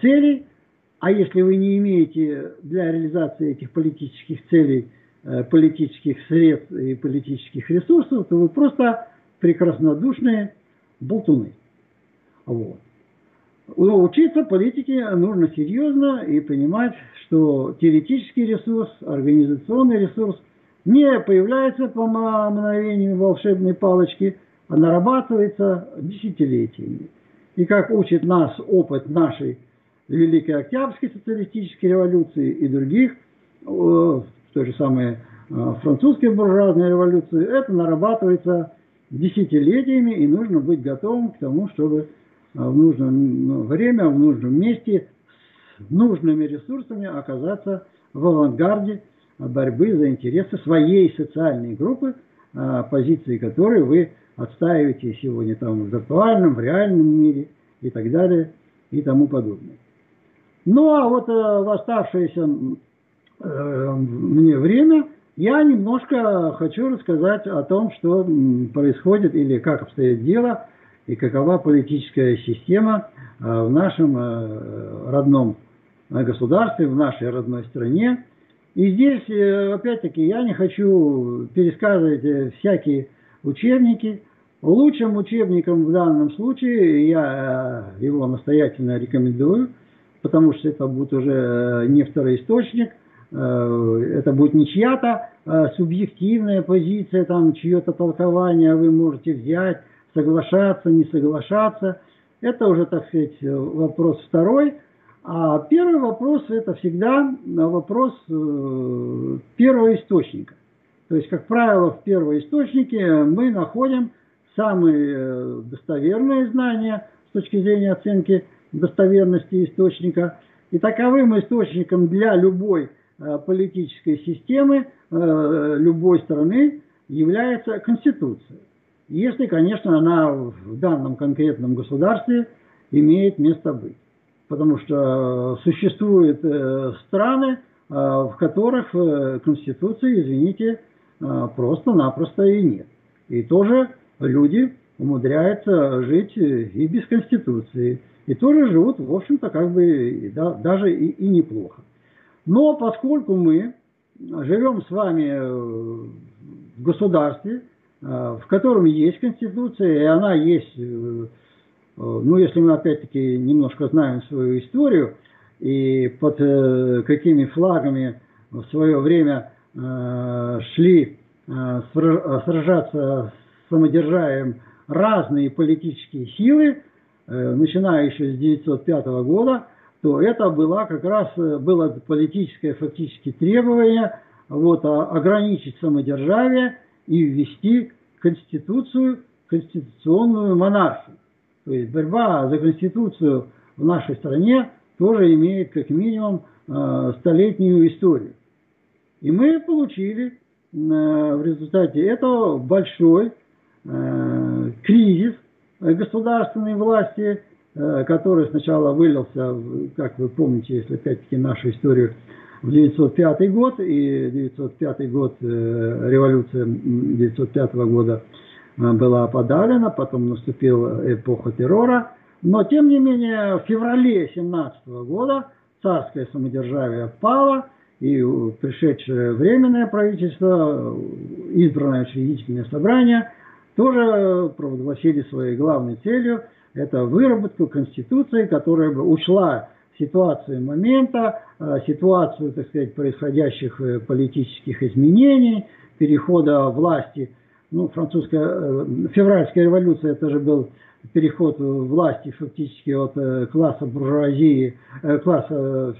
целей, а если вы не имеете для реализации этих политических целей политических средств и политических ресурсов, то вы просто прекраснодушные болтуны. Вот. Но учиться политике нужно серьезно и понимать, что теоретический ресурс, организационный ресурс не появляется по мгновению волшебной палочки, а нарабатывается десятилетиями. И как учит нас опыт нашей Великой Октябрьской социалистической революции и других, в той же самой э, французской буржуазной революции, это нарабатывается десятилетиями, и нужно быть готовым к тому, чтобы в нужное ну, время, в нужном месте, с нужными ресурсами оказаться в авангарде борьбы за интересы своей социальной группы, позиции которой вы отстаиваете сегодня там в виртуальном, в реальном мире и так далее и тому подобное. Ну а вот э, в оставшееся э, мне время я немножко хочу рассказать о том, что происходит или как обстоит дело и какова политическая система э, в нашем э, родном государстве, в нашей родной стране. И здесь, э, опять-таки, я не хочу пересказывать всякие учебники. Лучшим учебником в данном случае я его настоятельно рекомендую, потому что это будет уже не второй источник, это будет не чья-то субъективная позиция, там чье-то толкование вы можете взять, соглашаться, не соглашаться. Это уже, так сказать, вопрос второй. А первый вопрос – это всегда вопрос э, первого источника. То есть, как правило, в первоисточнике мы находим самые э, достоверные знания с точки зрения оценки достоверности источника. И таковым источником для любой э, политической системы, любой страны является Конституция. Если, конечно, она в данном конкретном государстве имеет место быть. Потому что существуют э, страны, э, в которых э, Конституции, извините, просто-напросто и нет. И тоже люди умудряются жить и без Конституции. И тоже живут, в общем-то, как бы да, даже и, и неплохо. Но поскольку мы живем с вами в государстве, Э, в котором есть Конституция, и она есть, э, э, ну, если мы опять-таки немножко знаем свою историю, и под какими флагами в свое время шли сражаться с самодержавием разные политические силы, начиная еще с 1905 года, то это было как раз было политическое фактически требование вот, ограничить самодержавие и ввести конституцию, конституционную монархию. То есть борьба за конституцию в нашей стране тоже имеет как минимум э, столетнюю историю. И мы получили э, в результате этого большой э, кризис государственной власти, который сначала вылился, как вы помните, если опять-таки нашу историю в 905 год, и 905 год, э, революция 905 года э, была подавлена, потом наступила эпоха террора, но тем не менее в феврале 17 года царское самодержавие пало, и пришедшее временное правительство, избранное учредительное собрание, тоже провозгласили своей главной целью это выработку Конституции, которая бы ушла ситуацию момента, э, ситуацию, так сказать, происходящих э, политических изменений, перехода власти. Ну, французская, э, февральская революция, это же был переход власти фактически от класса буржуазии, класса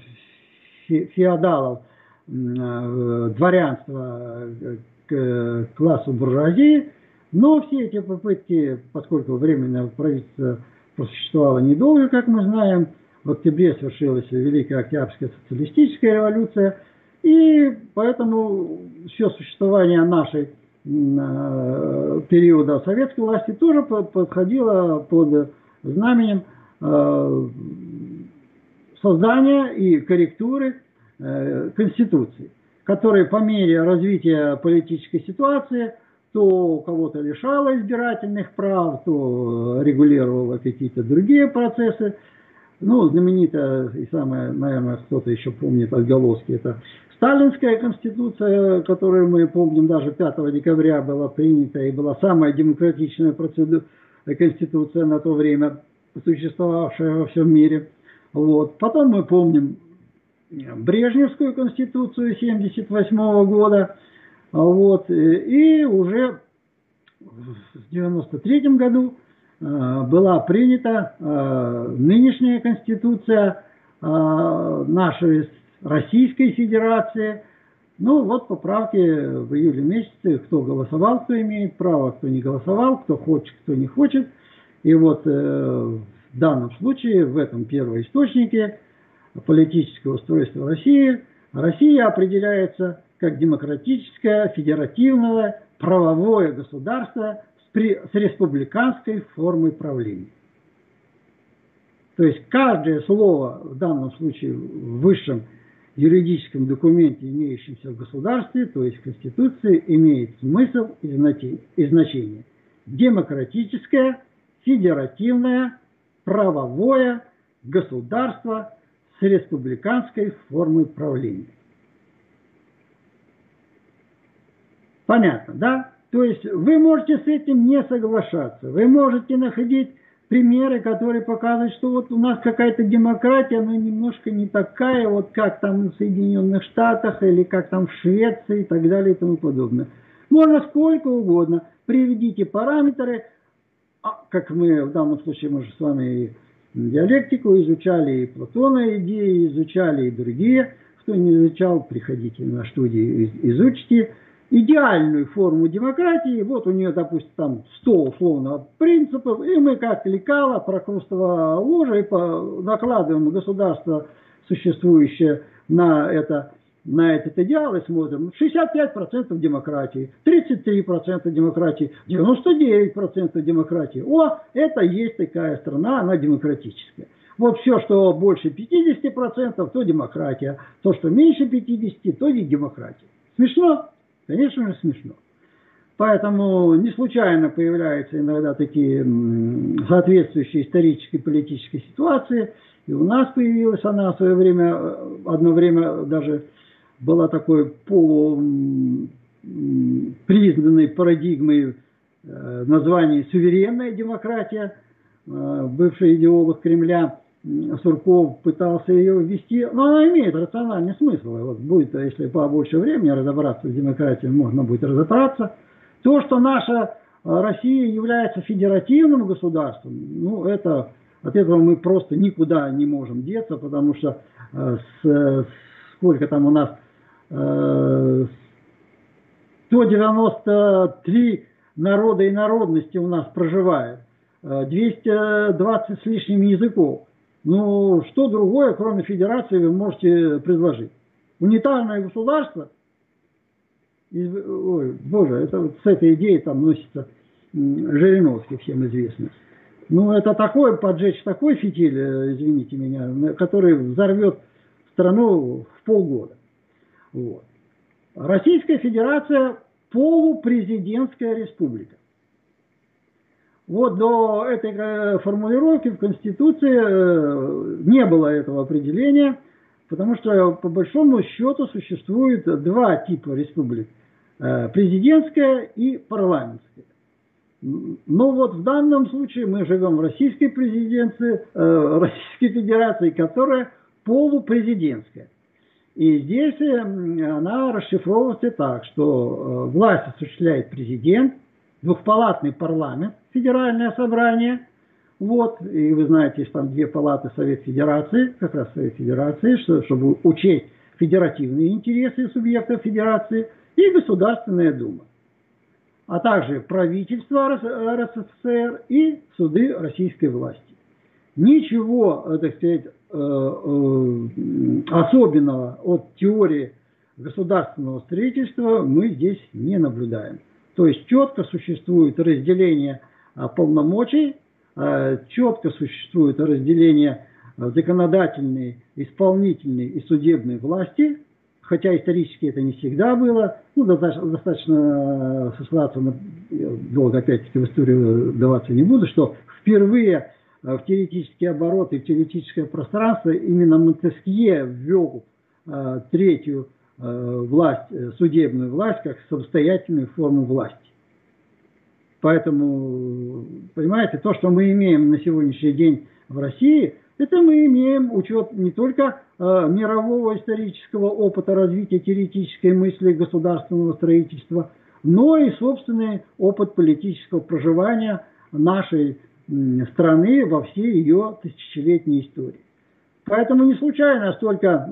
феодалов, дворянства к классу буржуазии. Но все эти попытки, поскольку временное правительство просуществовало недолго, как мы знаем, в октябре свершилась Великая Октябрьская социалистическая революция, и поэтому все существование нашей э, периода советской власти тоже подходило под знаменем э, создания и корректуры э, Конституции. который по мере развития политической ситуации то кого-то лишало избирательных прав, то регулировало какие-то другие процессы. Ну, знаменитая и самое, наверное, кто-то еще помнит отголоски, это Сталинская конституция, которую мы помним, даже 5 декабря была принята и была самая демократичная процедура, конституция на то время, существовавшая во всем мире. Вот. Потом мы помним Брежневскую конституцию 1978 года. Вот. И уже в 1993 году э, была принята э, нынешняя конституция э, нашей Российской Федерации. Ну вот поправки в июле месяце, кто голосовал, кто имеет право, кто не голосовал, кто хочет, кто не хочет. И вот э, в данном случае, в этом первоисточнике политического устройства России, Россия определяется как демократическое, федеративное, правовое государство с, при, с республиканской формой правления. То есть каждое слово в данном случае в высшем юридическом документе, имеющемся в государстве, то есть в Конституции, имеет смысл и значение. Демократическое, федеративное, правовое государство с республиканской формой правления. Понятно, да? То есть вы можете с этим не соглашаться. Вы можете находить примеры, которые показывают, что вот у нас какая-то демократия, но немножко не такая, вот как там в Соединенных Штатах или как там в Швеции и так далее и тому подобное. Можно сколько угодно. Приведите параметры, а, как мы в данном случае, мы же с вами диалектику изучали, и Платона идеи изучали, и другие. Кто не изучал, приходите на студии, изучите идеальную форму демократии, вот у нее, допустим, там 100 условно принципов, и мы как лекала, прокрустово ложе, и накладываем государство, существующее на это на этот идеал и смотрим. 65% демократии, 33% демократии, 99% демократии. О, это есть такая страна, она демократическая. Вот все, что больше 50%, то демократия. То, что меньше 50%, то не демократия. Смешно? Конечно же, смешно. Поэтому не случайно появляются иногда такие соответствующие исторической политической ситуации. И у нас появилась она в свое время, э, одно время даже была такой полупризнанной парадигмой э, название «суверенная демократия». Э, бывший идеолог Кремля Сурков пытался ее ввести, но она имеет рациональный смысл. Вот будет, если побольше времени разобраться с демократией, можно будет разобраться. То, что наша Россия является федеративным государством, ну, это, от этого мы просто никуда не можем деться, потому что э, с, сколько там у нас, э, 193 народа и народности у нас проживает, 220 э, с лишним языков. Ну, что другое, кроме федерации, вы можете предложить? Унитарное государство? И, ой, боже, это вот с этой идеей там носится Жириновский, всем известный. Ну, это такой, поджечь такой фитиль, э, извините меня, который взорвет страну в полгода. Вот. Российская Федерация полупрезидентская республика. Вот до этой э, формулировки в Конституции э, не было этого определения, потому что по большому счету существует два типа республик. Э, президентская и парламентская. Но вот в данном случае мы живем в российской президенции, Российской Федерации, которая полупрезидентская. И здесь она расшифровывается так, что власть осуществляет президент – двухпалатный парламент, федеральное собрание, вот, и вы знаете, есть там две палаты Совет Федерации, как раз Совет Федерации, что, чтобы учесть федеративные интересы субъектов Федерации, и Государственная Дума, а также правительство РСФСР и суды российской власти. Ничего, э, так сказать, э, э, особенного от теории государственного строительства мы здесь не наблюдаем. То есть четко существует разделение полномочий, а, четко существует разделение а, законодательной, исполнительной и судебной власти, хотя исторически это не всегда было, ну, достаточно, сослаться на, долго опять-таки в историю даваться не буду, что впервые в теоретические обороты, в теоретическое пространство именно Монтескье ввел э, третью э, власть, судебную власть, как самостоятельную форму власти. Поэтому, понимаете, то, что мы имеем на сегодняшний день в России, это мы имеем учет не только э, мирового исторического опыта развития теоретической мысли государственного строительства, но и собственный опыт политического проживания нашей страны во всей ее тысячелетней истории. Поэтому не случайно столько,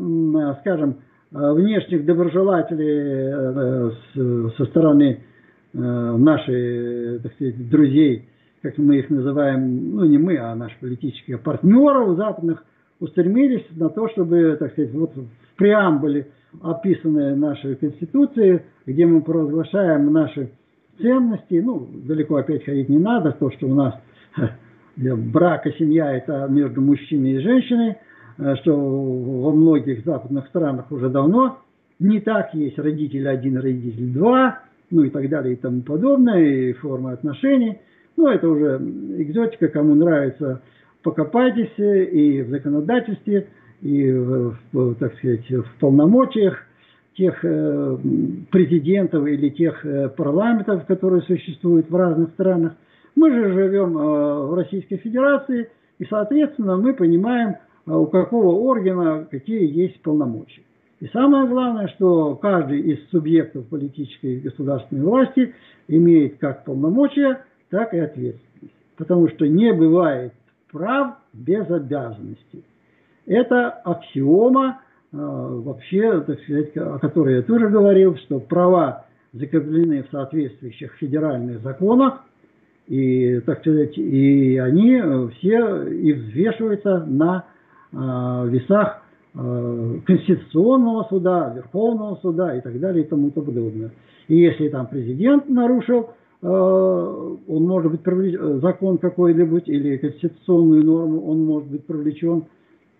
скажем, э, внешних доброжелателей э, со стороны Э, наши, так сказать, друзей, как мы их называем, ну не мы, а наши политические партнеры западных, устремились на то, чтобы, так сказать, вот в преамбуле описанной нашей Конституции, где мы провозглашаем наши ценности, ну, далеко опять ходить не надо, то, что у нас брак и семья – это между мужчиной и женщиной, э, что во многих западных странах уже давно не так есть родитель один, родитель два, ну и так далее и тому подобное, и формы отношений. Ну, это уже экзотика, кому нравится, покопайтесь и в законодательстве, и, в, так сказать, в полномочиях тех э, президентов или тех э, парламентов, которые существуют в разных странах. Мы же живем э, в Российской Федерации, и, соответственно, мы понимаем, у какого органа какие есть полномочия. И самое главное, что каждый из субъектов политической и государственной власти имеет как полномочия, так и ответственность. Потому что не бывает прав без обязанностей. Это аксиома, э, вообще, так сказать, о которой я тоже говорил, что права закреплены в соответствующих федеральных законах, и, так сказать, и они все и взвешиваются на э, весах Э, Конституционного суда, Верховного суда и так далее и тому подобное. И если там президент нарушил, э, он может быть привлечен, э, закон какой-нибудь или конституционную норму, он может быть привлечен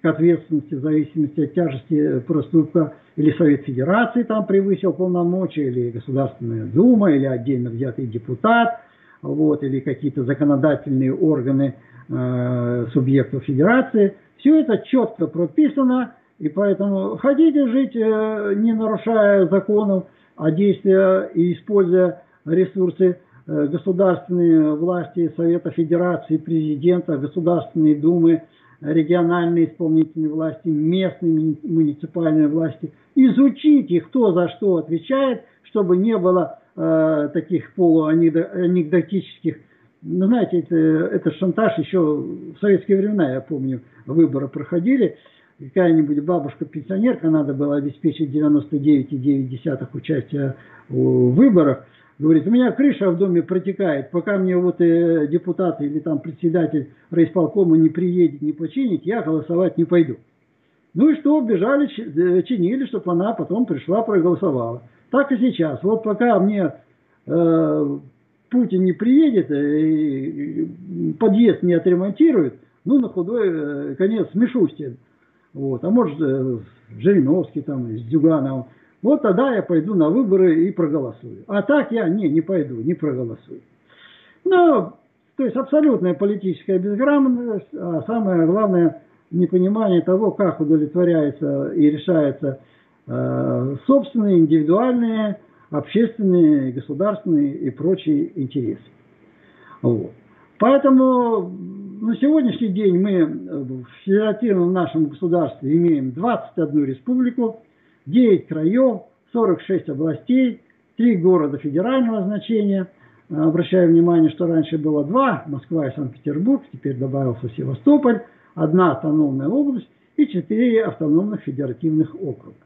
к ответственности в зависимости от тяжести проступка, или Совет Федерации там превысил полномочия, или Государственная Дума, или отдельно взятый депутат, вот, или какие-то законодательные органы э, субъектов Федерации. Все это четко прописано, и поэтому хотите жить, э, не нарушая законов, а действуя и используя ресурсы э, государственной власти, Совета Федерации, президента, Государственной Думы, региональной исполнительной власти, местной муниципальной власти. Изучите, кто за что отвечает, чтобы не было э, таких полуанекдотических ну, знаете, это, это шантаж. Еще в советские времена, я помню, выборы проходили, какая-нибудь бабушка-пенсионерка, надо было обеспечить 99,9 участия в выборах, говорит, у меня крыша в доме протекает, пока мне вот э, депутат или там председатель райисполкома не приедет, не починит, я голосовать не пойду. Ну и что, бежали, э, чинили, чтобы она потом пришла, проголосовала. Так и сейчас. Вот пока мне э, Путин не приедет, э, и подъезд не отремонтирует, ну, на худой э, конец Мишустин. Вот. А может, э, Жириновский там, с Дюгановым. Вот тогда я пойду на выборы и проголосую. А так я не, не пойду, не проголосую. Ну, то есть абсолютная политическая безграмотность, а самое главное непонимание того, как удовлетворяется и решается э, собственные, индивидуальные, общественные, государственные и прочие интересы. Вот. Поэтому на сегодняшний день мы в федеративном нашем государстве имеем 21 республику, 9 краев, 46 областей, 3 города федерального значения. Обращаю внимание, что раньше было два, Москва и Санкт-Петербург, теперь добавился Севастополь, одна автономная область и четыре автономных федеративных округа.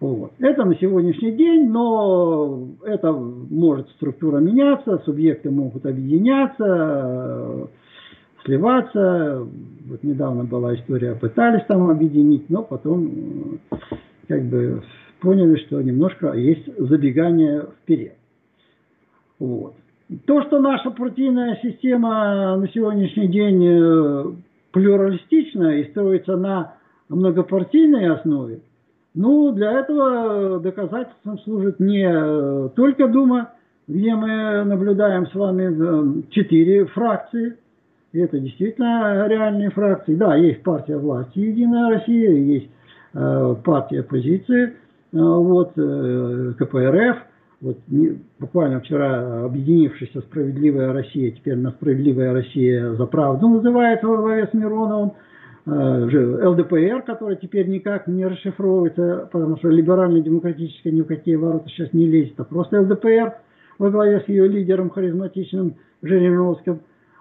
Вот. Это на сегодняшний день, но это может структура меняться, субъекты могут объединяться, сливаться. Вот недавно была история, пытались там объединить, но потом как бы поняли, что немножко есть забегание вперед. Вот. То, что наша партийная система на сегодняшний день э, плюралистична и строится на многопартийной основе, Ну, для этого доказательством служит не только Дума, где мы наблюдаем с вами четыре фракции. И это действительно реальные фракции. Да, есть партия власти «Единая Россия», есть э, партия оппозиции, э, вот, э, КПРФ, вот буквально вчера объединившаяся «Справедливая Россия», теперь на «Справедливая Россия за правду» называется во главе с Мироновым, э, ЛДПР, который теперь никак не расшифровывается, потому что либерально-демократическая ни в какие ворота сейчас не лезет, а просто ЛДПР во главе с ее лидером харизматичным Жириновским.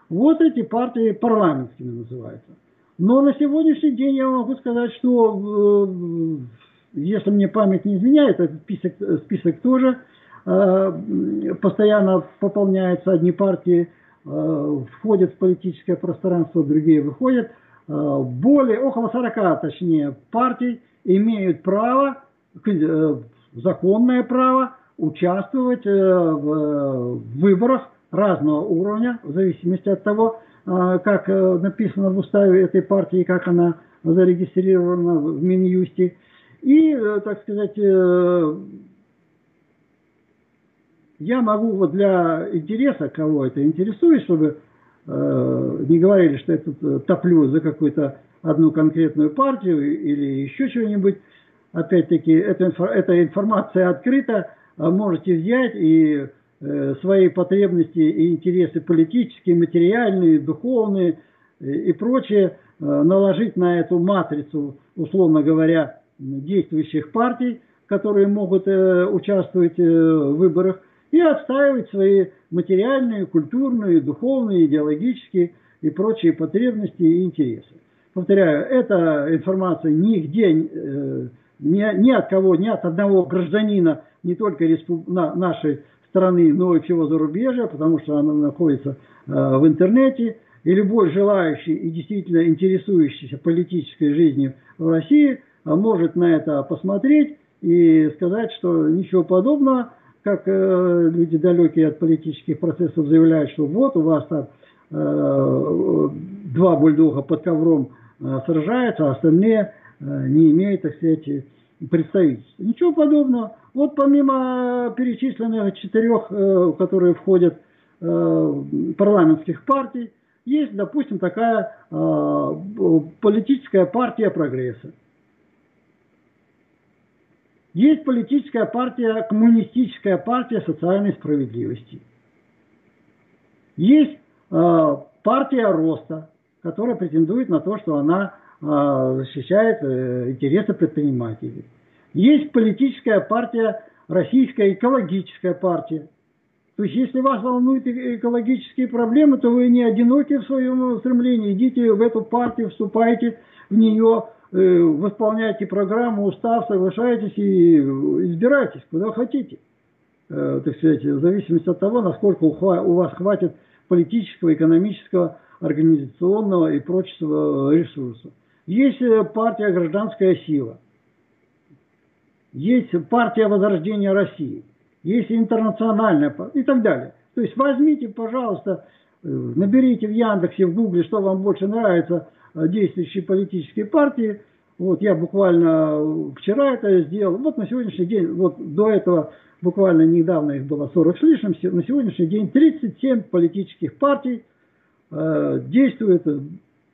Вот эти партии парламентскими называются. Но на сегодняшний день я могу сказать, что э, если мне память не изменяет, этот список, список тоже Э, постоянно пополняются одни партии, э, входят в политическое пространство, другие выходят. Э, более, около 40, точнее, партий имеют право, законное право участвовать в выборах разного уровня, в зависимости от того, как написано в уставе этой партии, как она зарегистрирована в Минюсте. И, так сказать, я могу вот для интереса, кого это интересует, чтобы э, не говорили, что я тут э, топлю за какую-то одну конкретную партию или еще что-нибудь, опять-таки, эта, эта информация открыта, а можете взять и э, свои потребности и интересы политические, материальные, духовные и, э, прочее э, наложить на эту матрицу, условно говоря, действующих партий, которые могут э, участвовать э, в выборах, и отстаивать свои материальные, культурные, духовные, идеологические и прочие потребности и интересы. Повторяю, эта информация нигде, э, ни, ни от кого, ни от одного гражданина, не только респуб... на, нашей страны, но и всего зарубежья, потому что она находится э, в интернете, и любой желающий и действительно интересующийся политической жизнью в России э, может на это посмотреть и сказать, что ничего подобного – как э, люди далекие от политических процессов заявляют, что вот у вас там э, два бульдога под ковром э, сражаются, а остальные э, не имеют, так сказать, представительства. Ничего подобного. Вот помимо перечисленных четырех, э, которые входят э, парламентских партий, есть, допустим, такая э, политическая партия прогресса. Есть политическая партия, коммунистическая партия социальной справедливости. Есть э, партия роста, которая претендует на то, что она э, защищает э, интересы предпринимателей. Есть политическая партия, российская экологическая партия. То есть, если вас волнуют экологические проблемы, то вы не одиноки в своем стремлении. Идите в эту партию, вступайте в нее, Э, восполняйте программу, устав, соглашайтесь и избирайтесь, куда хотите. Э, так сказать, в зависимости от того, насколько у вас хватит политического, экономического, организационного и прочего ресурса. Есть э, партия «Гражданская сила», есть партия Возрождения России, есть интернациональная и так далее. То есть возьмите, пожалуйста, наберите в Яндексе, в Гугле, что вам больше нравится – Э, действующие политические партии. Вот я буквально вчера это сделал. Вот на сегодняшний день, вот до этого буквально недавно их было 40 с лишним, на сегодняшний день 37 политических партий э, действуют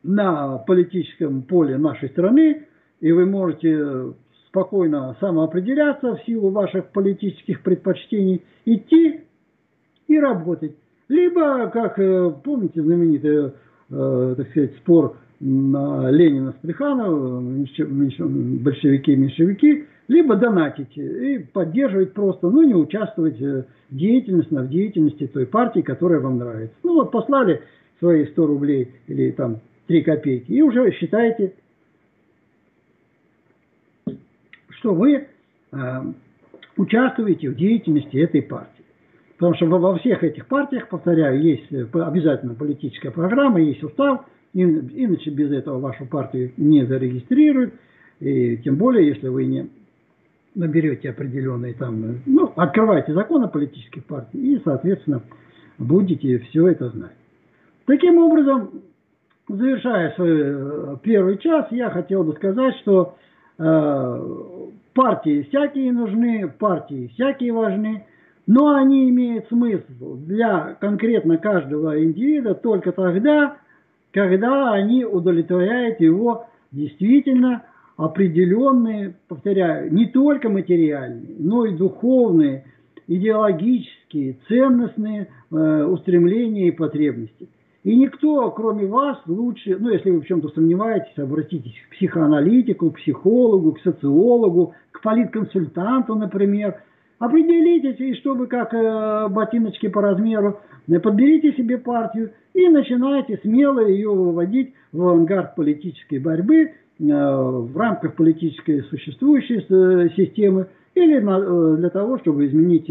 на политическом поле нашей страны, и вы можете спокойно самоопределяться в силу ваших политических предпочтений, идти и работать. Либо, как э, помните знаменитый, э, так сказать, спор на Ленина с Плехановым, большевики и меньшевики, либо донатить и поддерживать просто, ну, не участвовать в деятельности, в деятельности той партии, которая вам нравится. Ну, вот послали свои 100 рублей или там 3 копейки, и уже считаете, что вы э, участвуете в деятельности этой партии. Потому что во всех этих партиях, повторяю, есть э, обязательно политическая программа, есть устав – Иначе без этого вашу партию не зарегистрируют. И тем более, если вы не наберете определенные там, ну, открывайте закон о политических партиях и, соответственно, будете все это знать. Таким образом, завершая свой э, первый час, я хотел бы сказать, что э, партии всякие нужны, партии всякие важны, но они имеют смысл для конкретно каждого индивида только тогда, когда они удовлетворяют его действительно определенные, повторяю, не только материальные, но и духовные, идеологические, ценностные э, устремления и потребности. И никто, кроме вас, лучше, ну, если вы в чем-то сомневаетесь, обратитесь к психоаналитику, к психологу, к социологу, к политконсультанту, например. Определитесь, и чтобы как э, ботиночки по размеру, подберите себе партию и начинайте смело ее выводить в авангард политической борьбы э, в рамках политической существующей э, системы или э, для того, чтобы изменить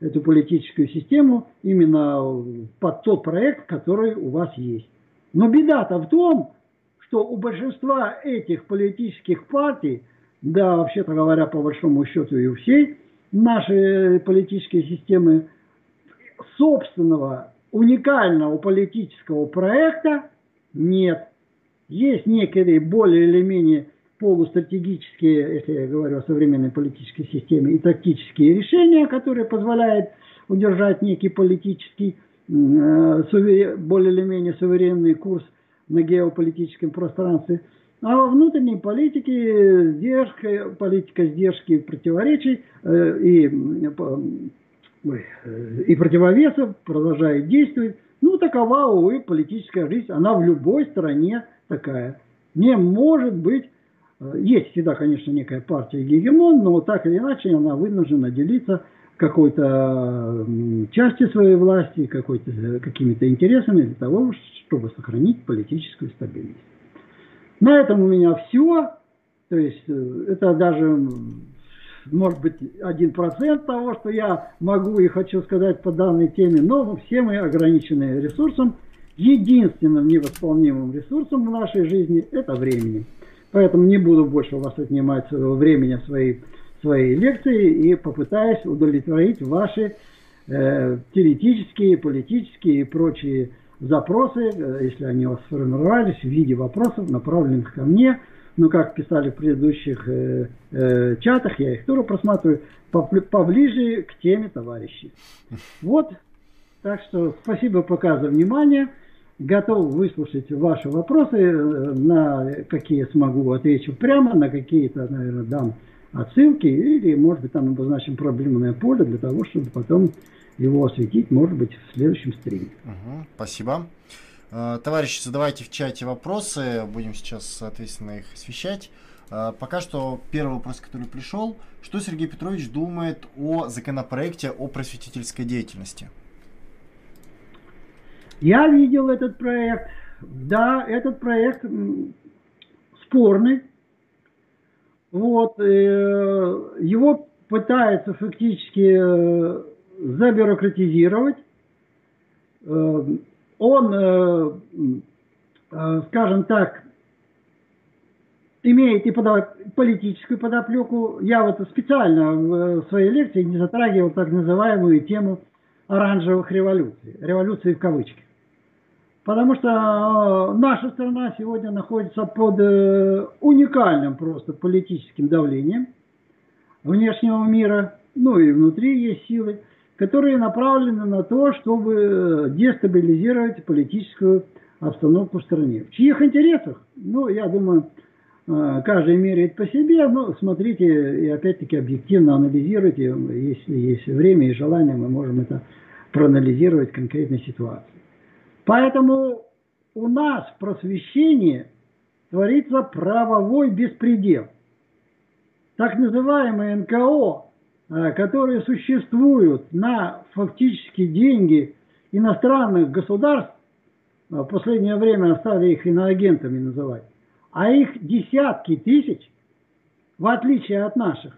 эту политическую систему именно под тот проект, который у вас есть. Но беда-то в том, что у большинства этих политических партий, да, вообще-то говоря, по большому счету и у всей нашей политической системы, собственного уникального политического проекта нет. Есть некие более или менее полустратегические, если я говорю о современной политической системе, и тактические решения, которые позволяют удержать некий политический, э, более или менее суверенный курс на геополитическом пространстве. А во внутренней политике сдержка, политика сдержки противоречий э, и, э, и противовесов продолжает действовать. Ну, такова, увы, политическая жизнь. Она в любой стране такая. Не может быть Э, есть всегда, конечно, некая партия гегемон, но так или иначе она вынуждена делиться какой-то части своей власти, э, какими-то интересами для того, чтобы сохранить политическую стабильность. На этом у меня все. То есть э, это даже, может быть, один процент того, что я могу и хочу сказать по данной теме, но все мы ограничены ресурсом. Единственным невосполнимым ресурсом в нашей жизни – это времени. Поэтому не буду больше у вас отнимать своего времени в своей, своей лекции и попытаюсь удовлетворить ваши э, теоретические, политические и прочие запросы, э, если они у вас сформировались в виде вопросов, направленных ко мне. Ну, как писали в предыдущих э, э, чатах, я их тоже просматриваю, поближе к теме товарищи. Вот, так что спасибо пока за внимание готов выслушать ваши вопросы, э, на какие смогу отвечу прямо, на какие-то, наверное, дам отсылки, или, может быть, там обозначим проблемное поле для того, чтобы потом его осветить, может быть, в следующем стриме. Угу, спасибо. Э, товарищи, задавайте в чате вопросы, будем сейчас, соответственно, их освещать. Э, пока что первый вопрос, который пришел, что Сергей Петрович думает о законопроекте о просветительской деятельности? Я видел этот проект. Да, этот проект спорный. Вот, э, его пытаются фактически забюрократизировать. Э, он, скажем так, имеет и политическую подоплеку. Я вот специально в своей лекции не затрагивал так называемую тему оранжевых революций, революции в кавычках. Потому что э, наша страна сегодня находится под э, уникальным просто политическим давлением внешнего мира, ну и внутри есть силы, которые направлены на то, чтобы э, дестабилизировать политическую обстановку в стране. В чьих интересах? Ну, я думаю, каждый меряет по себе, но смотрите и опять-таки объективно анализируйте, если есть время и желание, мы можем это проанализировать конкретной ситуации. Поэтому у нас в просвещении творится правовой беспредел. Так называемые НКО, э, которые существуют на фактически деньги иностранных государств, э, в последнее время стали их иноагентами называть, а их десятки тысяч, в отличие от наших,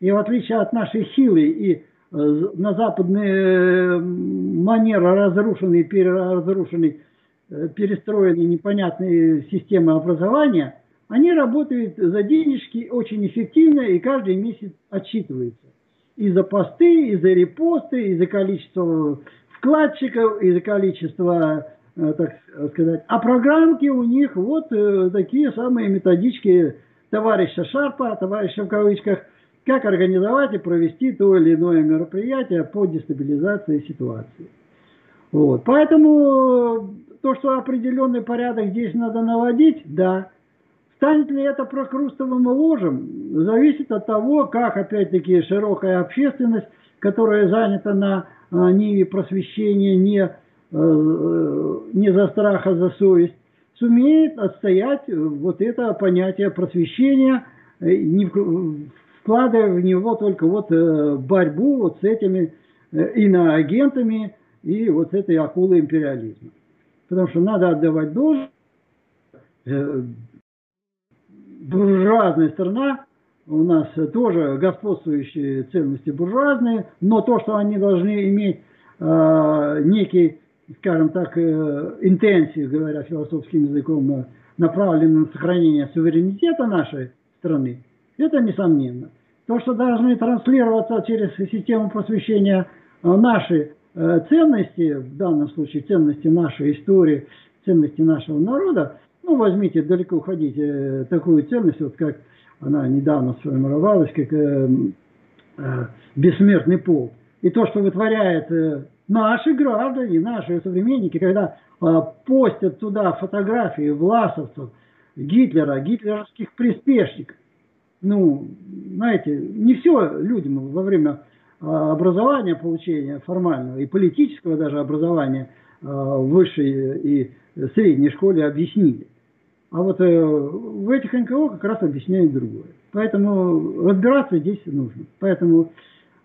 и в отличие от нашей силы и Э, на западные э, манеры разрушенные, переразрушенные, э, перестроенные непонятные системы образования, они работают за денежки очень эффективно и каждый месяц отчитываются. И за посты, и за репосты, и за количество вкладчиков, и за количество, так сказать. А программки у них вот такие самые методички товарища Шарпа, товарища в кавычках – как организовать и провести то или иное мероприятие по дестабилизации ситуации. Вот. Поэтому то, что определенный порядок здесь надо наводить, да. Станет ли это прокрустовым ложем, зависит от того, как, опять-таки, широкая общественность, которая занята на а, ниве просвещения не, э, э, не за страх, а за совесть, сумеет отстоять вот это понятие просвещения, э, не вкладывая в него только вот борьбу вот с этими иноагентами и вот этой акулой империализма. Потому что надо отдавать должное. Буржуазная страна, у нас тоже господствующие ценности буржуазные, но то, что они должны иметь э, некий, скажем так, э, интенсию, говоря философским языком, э, направленный на сохранение суверенитета нашей страны, это несомненно. То, что должны транслироваться через систему просвещения э, наши Э, ценности, в данном случае ценности нашей истории, ценности нашего народа, ну, возьмите, далеко уходите, э, такую ценность, вот как она недавно сформировалась, как э, э, бессмертный пол. И то, что вытворяет э, наши граждане, наши современники, когда э, постят туда фотографии власовцев, Гитлера, гитлеровских приспешников. Ну, знаете, не все людям во время а, образования получения формального и политического даже образования а, в высшей и средней школе объяснили. А вот э, в этих НКО как раз объясняют другое. Поэтому разбираться здесь нужно. Поэтому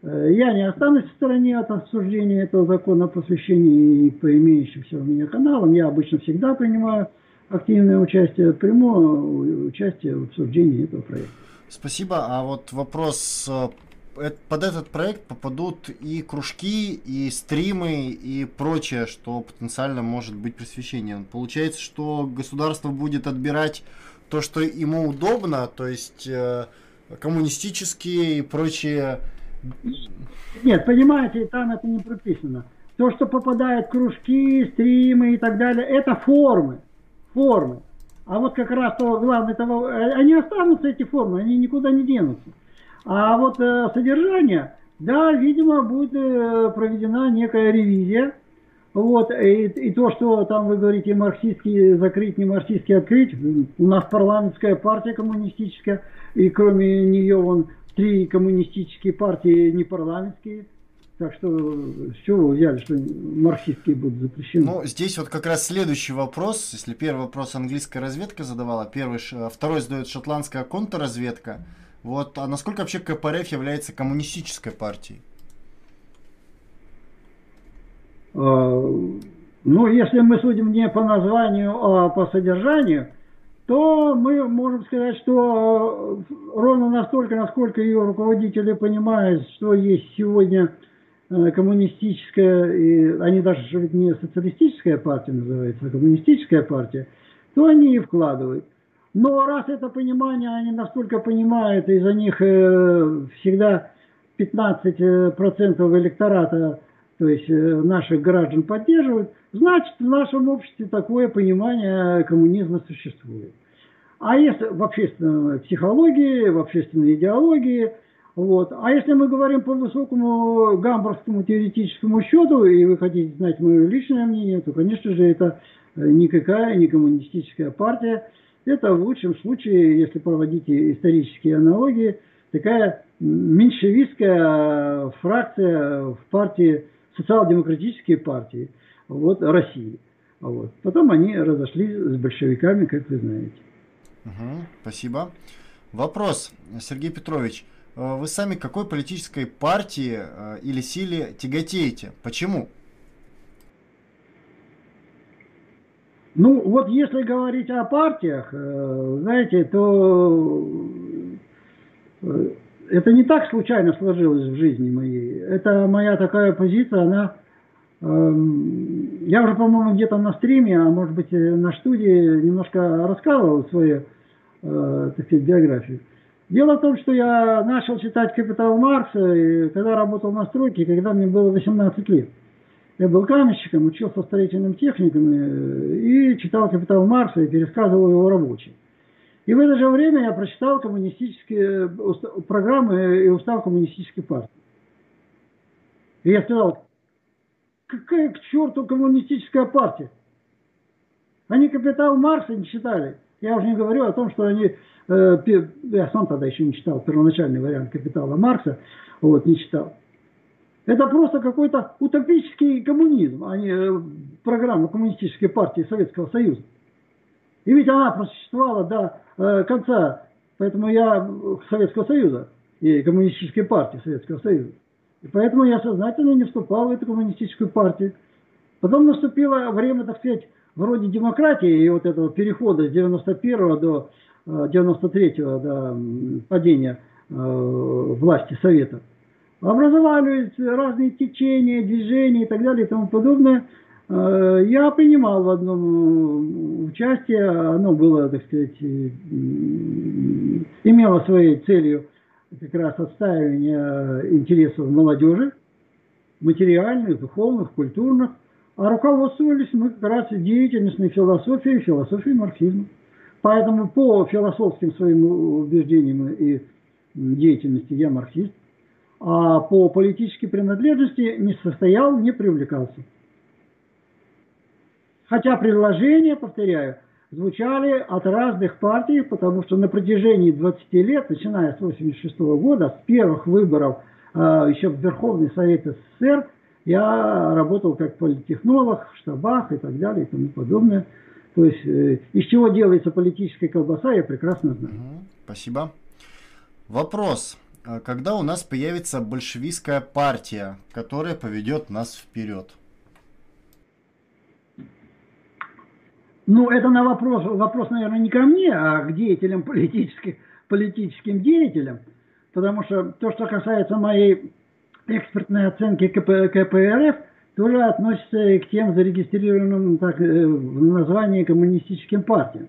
э, я не останусь в стороне от обсуждения этого закона о просвещении и по имеющимся у меня каналам. Я обычно всегда принимаю активное участие, приму участие в обсуждении этого проекта. Спасибо. А вот вопрос э, под этот проект попадут и кружки, и стримы, и прочее, что потенциально может быть просвещением. Получается, что государство будет отбирать то, что ему удобно, то есть э, коммунистические и прочие... Нет, понимаете, там это не прописано. То, что попадает кружки, стримы и так далее, это формы. Формы. А вот как раз то главное того, э, они останутся эти формы, они никуда не денутся. А вот э, содержание, да, видимо, будет э, проведена некая ревизия. Вот, и, и то, что там вы говорите, марксистский закрыть, не марксистский открыть, у нас парламентская партия коммунистическая, и кроме нее вон три коммунистические партии не парламентские. Так что с чего вы взяли, что марксистские будут запрещены? Ну, здесь вот как раз следующий вопрос. Если первый вопрос английская разведка задавала, первый, второй задает шотландская контрразведка. Вот, а насколько вообще КПРФ является коммунистической партией? А, ну, если мы судим не по названию, а по содержанию, то мы можем сказать, что ровно настолько, насколько ее руководители понимают, что есть сегодня э, коммунистическая, и они даже не социалистическая партия называется, а коммунистическая партия, то они и вкладывают. Но раз это понимание они настолько понимают, и за них э, всегда 15% э, электората, то есть э, наших граждан поддерживают, значит в нашем обществе такое понимание коммунизма существует. А если в общественной психологии, в общественной идеологии, вот. А если мы говорим по высокому гамбургскому теоретическому счету, и вы хотите знать мое личное мнение, то, конечно же, это никакая не коммунистическая партия, это в лучшем случае, если проводить исторические аналогии, такая меньшевистская фракция в партии, социал-демократической партии вот, России. Вот. Потом они разошлись с большевиками, как вы знаете. Угу, спасибо. Вопрос, Сергей Петрович. Э, вы сами какой политической партии э, или силе тяготеете? Почему? Ну, вот если говорить о партиях, э, знаете, то э, это не так случайно сложилось в жизни моей. Это моя такая позиция, она... Эм, я уже, по-моему, где-то на стриме, а может быть на студии немножко рассказывал свою, э, так сказать, биографию. Дело в том, что я начал читать «Капитал Маркса», когда работал на стройке, когда мне было 18 лет. Я был каменщиком, учился в строительном техникуме и читал «Капитал Марса» и пересказывал его рабочим. И в это же время я прочитал коммунистические программы и устав коммунистической партии. И я сказал, какая к черту коммунистическая партия? Они капитал Маркса не читали. Я уже не говорю о том, что они, э, я сам тогда еще не читал первоначальный вариант капитала Маркса, вот, не читал. Это просто какой-то утопический коммунизм, а не э, программа коммунистической партии Советского Союза. И ведь она просуществовала до э, конца, поэтому я Советского Союза и коммунистической партии Советского Союза. И поэтому я сознательно не вступал в эту коммунистическую партию. Потом наступило время, так сказать, вроде демократии и вот этого перехода с 91 до 93 э, до падения э, власти Совета. Образовались разные течения, движения и так далее и тому подобное. Э, я принимал в одном участие, оно было, так сказать, имело своей целью как раз отстаивание интересов молодежи, материальных, духовных, культурных, а руководствовались мы как раз деятельностной философией, философией марксизма. Поэтому по философским своим убеждениям и деятельности я марксист, по политической принадлежности не состоял, не привлекался. Хотя предложения, повторяю, звучали от разных партий, потому что на протяжении 20 лет, начиная с 1986 года, с первых выборов э, еще в Верховный Совет СССР, я работал как политтехнолог в штабах и так далее и тому подобное. То есть э, из чего делается политическая колбаса, я прекрасно знаю. Спасибо. Вопрос. А когда у нас появится большевистская партия, которая поведет нас вперед? Ну, это на вопрос, вопрос, наверное, не ко мне, а к деятелям политических, политическим деятелям. Потому что то, что касается моей экспертной оценки КП, КПРФ тоже относится и к тем зарегистрированным так, э, в названии коммунистическим партиям.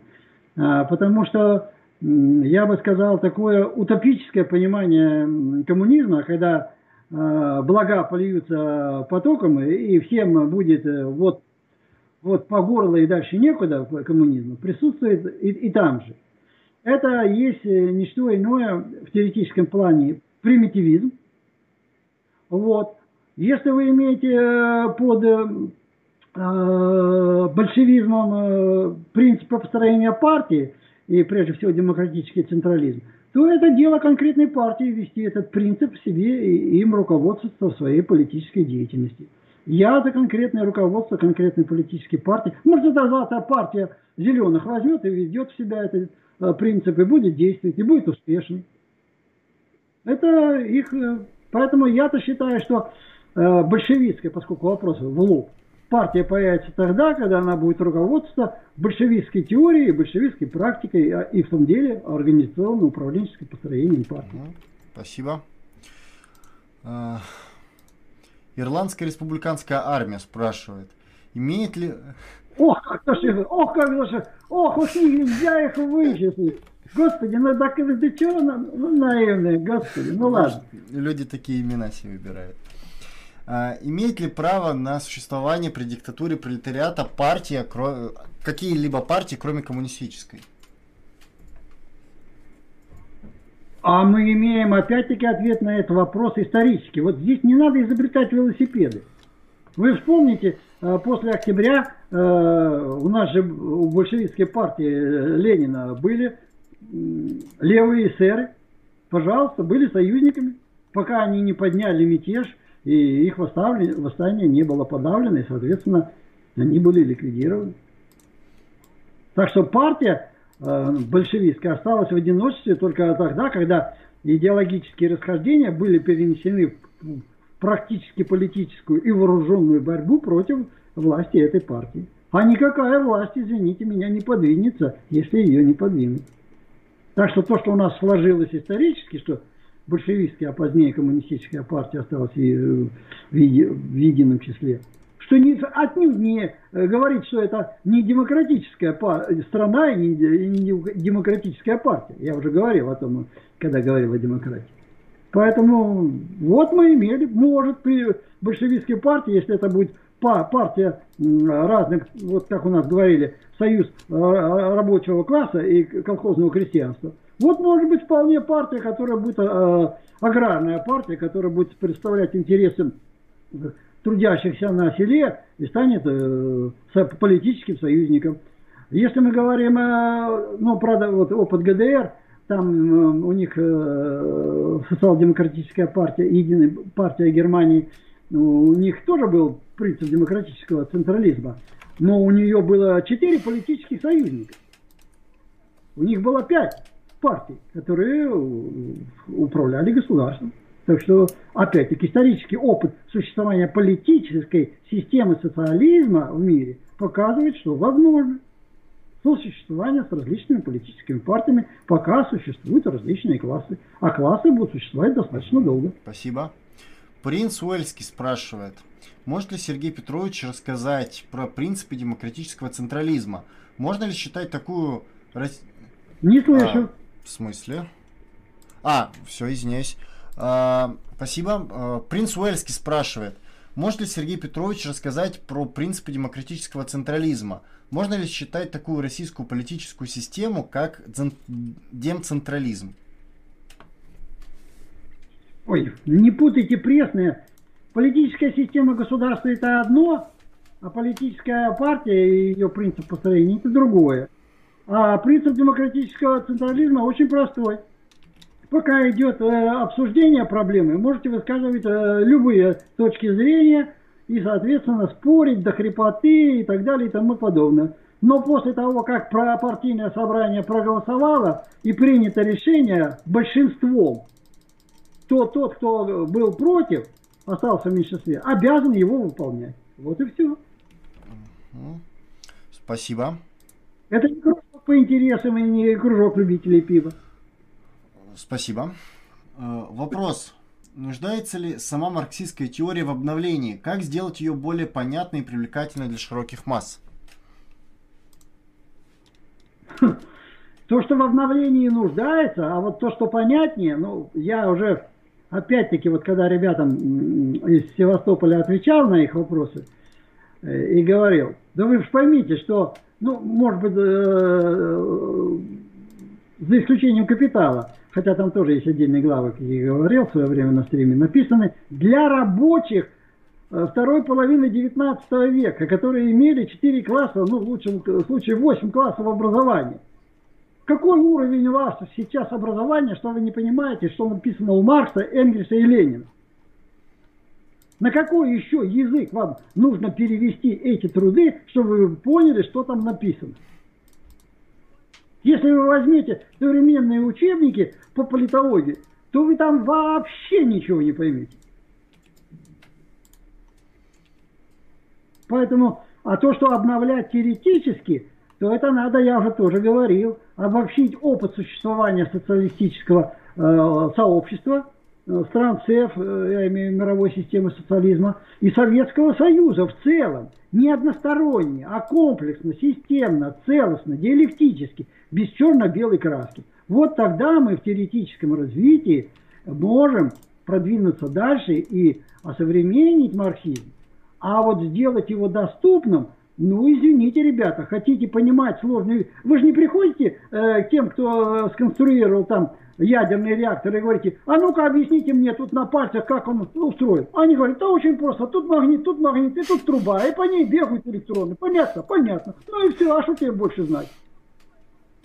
А, потому что, я бы сказал, такое утопическое понимание коммунизма, когда а, блага польются потоком, и всем будет э, вот, вот по горло и дальше некуда коммунизму, присутствует и, и там же. Это есть э, не что иное в теоретическом плане примитивизм, вот. Если вы имеете э, под большевизмом принцип построения партии, и прежде всего демократический централизм, то это дело конкретной партии вести этот принцип в себе и им руководствоваться в своей политической деятельности. Я за конкретное руководство конкретной политической партии. Может, это завтра партия зеленых возьмет и ведет в себя этот принцип, и будет действовать, и будет успешный. Это их Поэтому я-то считаю, что э, большевистская, поскольку вопрос в лоб, партия появится тогда, когда она будет руководствоваться большевистской теорией, большевистской практикой а, и в том деле организационно-управленческим построением партии. Спасибо. А, Ирландская республиканская армия спрашивает, имеет ли... Ох, как же, ох, как же, ох, уж нельзя их вычислить. Господи, ну так это чего ну, наивные, господи, ну ладно. Люди такие имена себе выбирают. А, имеет ли право на существование при диктатуре пролетариата партия, какие-либо партии, кроме коммунистической? А мы имеем опять-таки ответ на этот вопрос исторический. Вот здесь не надо изобретать велосипеды. Вы вспомните, а, после октября а, у нас же у большевистской партии э, Ленина были левые эсеры, пожалуйста, были союзниками, пока они не подняли мятеж, и их восстание не было подавлено, и, соответственно, они были ликвидированы. Так что партия э, большевистская осталась в одиночестве только тогда, когда идеологические расхождения были перенесены в практически политическую и вооруженную борьбу против власти этой партии. А никакая власть, извините меня, не подвинется, если ее не подвинут. Так что то, что у нас сложилось исторически, что большевистская, а позднее коммунистическая партия осталась э, в, едином числе, что не, отнюдь не э, говорит, что это не демократическая страна и не, не демократическая партия. Я уже говорил о том, когда говорил о демократии. Поэтому вот мы имели, может, при большевистской партии, если это будет партия разных, вот как у нас говорили, союз рабочего класса и колхозного крестьянства. Вот может быть вполне партия, которая будет аграрная партия, которая будет представлять интересы трудящихся на селе и станет э, политическим союзником. Если мы говорим, э, ну, правда, вот опыт ГДР, там э, у них э, социал-демократическая партия, единая партия Германии, ну, у них тоже был принцип демократического централизма, но у нее было четыре политических союзника. У них было пять партий, которые управляли государством. Так что, опять-таки, исторический опыт существования политической системы социализма в мире показывает, что возможно сосуществование с различными политическими партиями, пока существуют различные классы. А классы будут существовать достаточно долго. Спасибо. Принц Уэльский спрашивает, может ли Сергей Петрович рассказать про принципы демократического централизма? Можно ли считать такую... Не слышу. А, в смысле? А, все, извиняюсь. А, спасибо. А, принц Уэльский спрашивает, может ли Сергей Петрович рассказать про принципы демократического централизма? Можно ли считать такую российскую политическую систему, как демцентрализм? Ой, не путайте пресное. Политическая система государства это одно, а политическая партия и ее принцип построения это другое. А принцип демократического централизма очень простой. Пока идет э, обсуждение проблемы, можете высказывать э, любые точки зрения и, соответственно, спорить до хрипоты и так далее и тому подобное. Но после того, как партийное собрание проголосовало и принято решение большинством, то тот, кто был против, остался в меньшинстве, обязан его выполнять. Вот и все. Спасибо. Это не кружок по интересам и не кружок любителей пива. Спасибо. Э, вопрос. Нуждается ли сама марксистская теория в обновлении? Как сделать ее более понятной и привлекательной для широких масс? То, что в обновлении нуждается, а вот то, что понятнее, ну, я уже, опять-таки, вот когда ребятам из Севастополя отвечал на их вопросы э, и говорил, да вы же поймите, что, ну, может быть, э, за исключением капитала, хотя там тоже есть отдельные главы, как я говорил в свое время на стриме, написаны для рабочих э, второй половины 19 века, которые имели 4 класса, ну в лучшем случае 8 классов образования. Какой уровень у вас сейчас образования, что вы не понимаете, что написано у Маркса, Энгельса и Ленина? На какой еще язык вам нужно перевести эти труды, чтобы вы поняли, что там написано? Если вы возьмете современные учебники по политологии, то вы там вообще ничего не поймете. Поэтому, а то, что обновлять теоретически, то это надо, я уже тоже говорил, обобщить опыт существования социалистического э, сообщества, стран ЦЕФ, э, я имею мировой системы социализма, и Советского Союза в целом, не односторонне, а комплексно, системно, целостно, диалектически, без черно-белой краски. Вот тогда мы в теоретическом развитии можем продвинуться дальше и осовременить марксизм. А вот сделать его доступным, ну, извините, ребята, хотите понимать сложные... Вы же не приходите э, к тем, кто сконструировал там ядерный реактор и говорите, а ну-ка объясните мне тут на пальцах, как он устроен. Они говорят, да очень просто, тут магнит, тут магнит, и тут труба, и по ней бегают электроны. Понятно, понятно. Ну и все, а что тебе больше знать?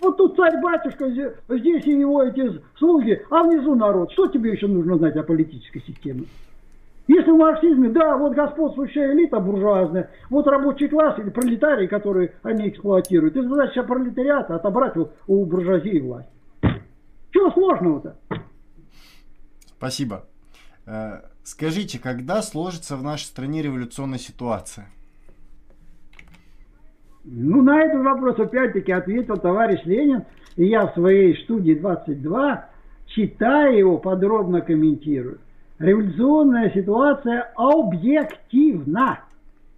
Вот тут царь-батюшка, здесь и его эти слуги, а внизу народ. Что тебе еще нужно знать о политической системе? Если в марксизме, да, вот господствующая элита буржуазная, вот рабочий класс или пролетарий, который они эксплуатируют, и задача пролетариата отобрать у, у буржуазии власть. Чего сложного-то? Спасибо. Э, скажите, когда сложится в нашей стране революционная ситуация? Ну, на этот вопрос опять-таки ответил товарищ Ленин, и я в своей студии 22, читая его, подробно комментирую. Революционная ситуация объективна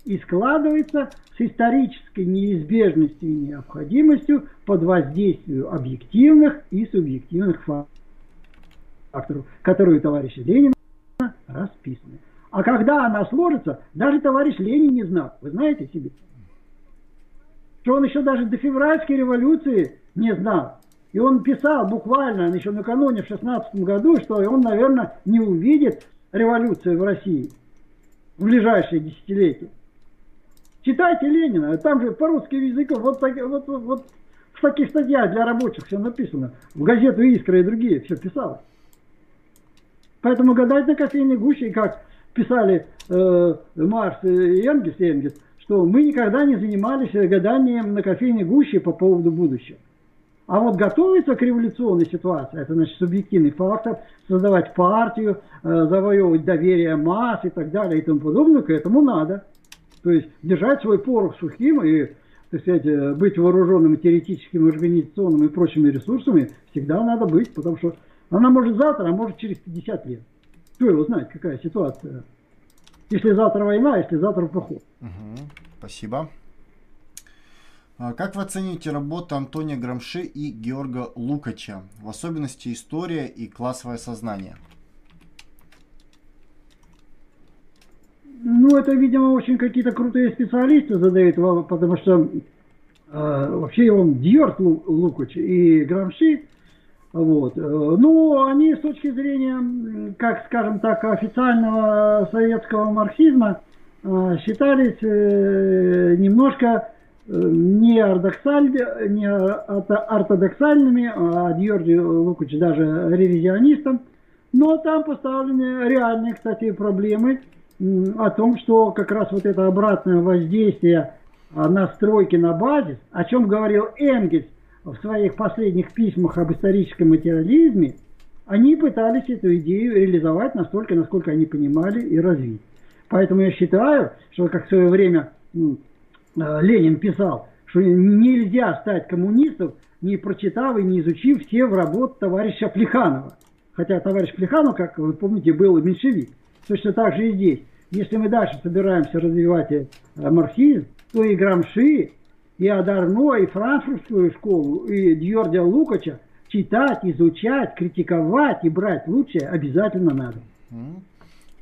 и складывается с исторической неизбежностью и необходимостью под воздействием объективных и субъективных факторов, которые у товарища Ленина расписаны. А когда она сложится, даже товарищ Ленин не знал. Вы знаете себе? Что он еще даже до февральской революции не знал. И он писал буквально еще накануне в 16 году, что он, наверное, не увидит революцию в России в ближайшие десятилетия. Читайте Ленина, там же по русскому языку вот, так, вот, вот, вот в таких статьях для рабочих все написано. В газету «Искра» и другие все писалось. Поэтому гадать на кофейной гуще, как писали э, Марс и Энгельс, и Энгельс, что мы никогда не занимались гаданием на кофейной гуще по поводу будущего. А вот готовиться к революционной ситуации, это значит субъективный фактор, создавать партию, э, завоевывать доверие масс и так далее и тому подобное, к этому надо. То есть держать свой порох сухим и так сказать, э, быть вооруженным теоретическими, организационными и прочими ресурсами всегда надо быть, потому что она может завтра, а может через 50 лет. Кто его знает, какая ситуация. Если завтра война, если завтра поход. Угу, спасибо. А как вы оцените работу Антония Грамши и Георга Лукача, в особенности история и классовое сознание? Ну, это, видимо, очень какие-то крутые специалисты задают, потому что э, вообще он Дьорт Лукач и Грамши, вот. Э, ну, они с точки зрения, как скажем так, официального советского марксизма э, считались э, немножко не, не ортодоксальными, а Дьорди Лукач даже ревизионистом. Но там поставлены реальные, кстати, проблемы о том, что как раз вот это обратное воздействие настройки на базис, о чем говорил Энгельс в своих последних письмах об историческом материализме, они пытались эту идею реализовать настолько, насколько они понимали и развить. Поэтому я считаю, что как в свое время Э, Ленин писал, что нельзя стать коммунистом, не прочитав и не изучив все в работ товарища Плеханова. Хотя товарищ Плеханов, как вы помните, был меньшевик. Точно так же и здесь. Если мы дальше собираемся развивать э, марксизм, то и Грамши, и Адарно, и франкфуртскую школу, и Дьордя Лукача читать, изучать, критиковать и брать лучшее обязательно надо.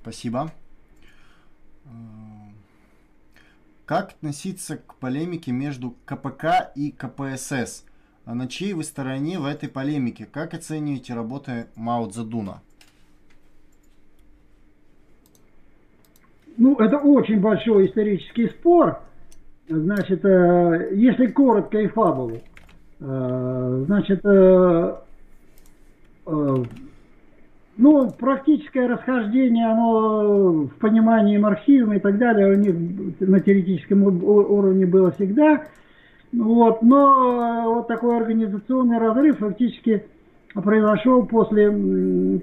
Спасибо. Как относиться к полемике между КПК и КПСС? А на чьей вы стороне в этой полемике? Как оцениваете работы Мао Цзэдуна? Ну, это очень большой исторический спор. Значит, э, если коротко и фабулу, э, значит, э, ну, практическое расхождение, оно в понимании марксизма и так далее у них на теоретическом уровне было всегда. Вот, но вот такой организационный разрыв фактически произошел после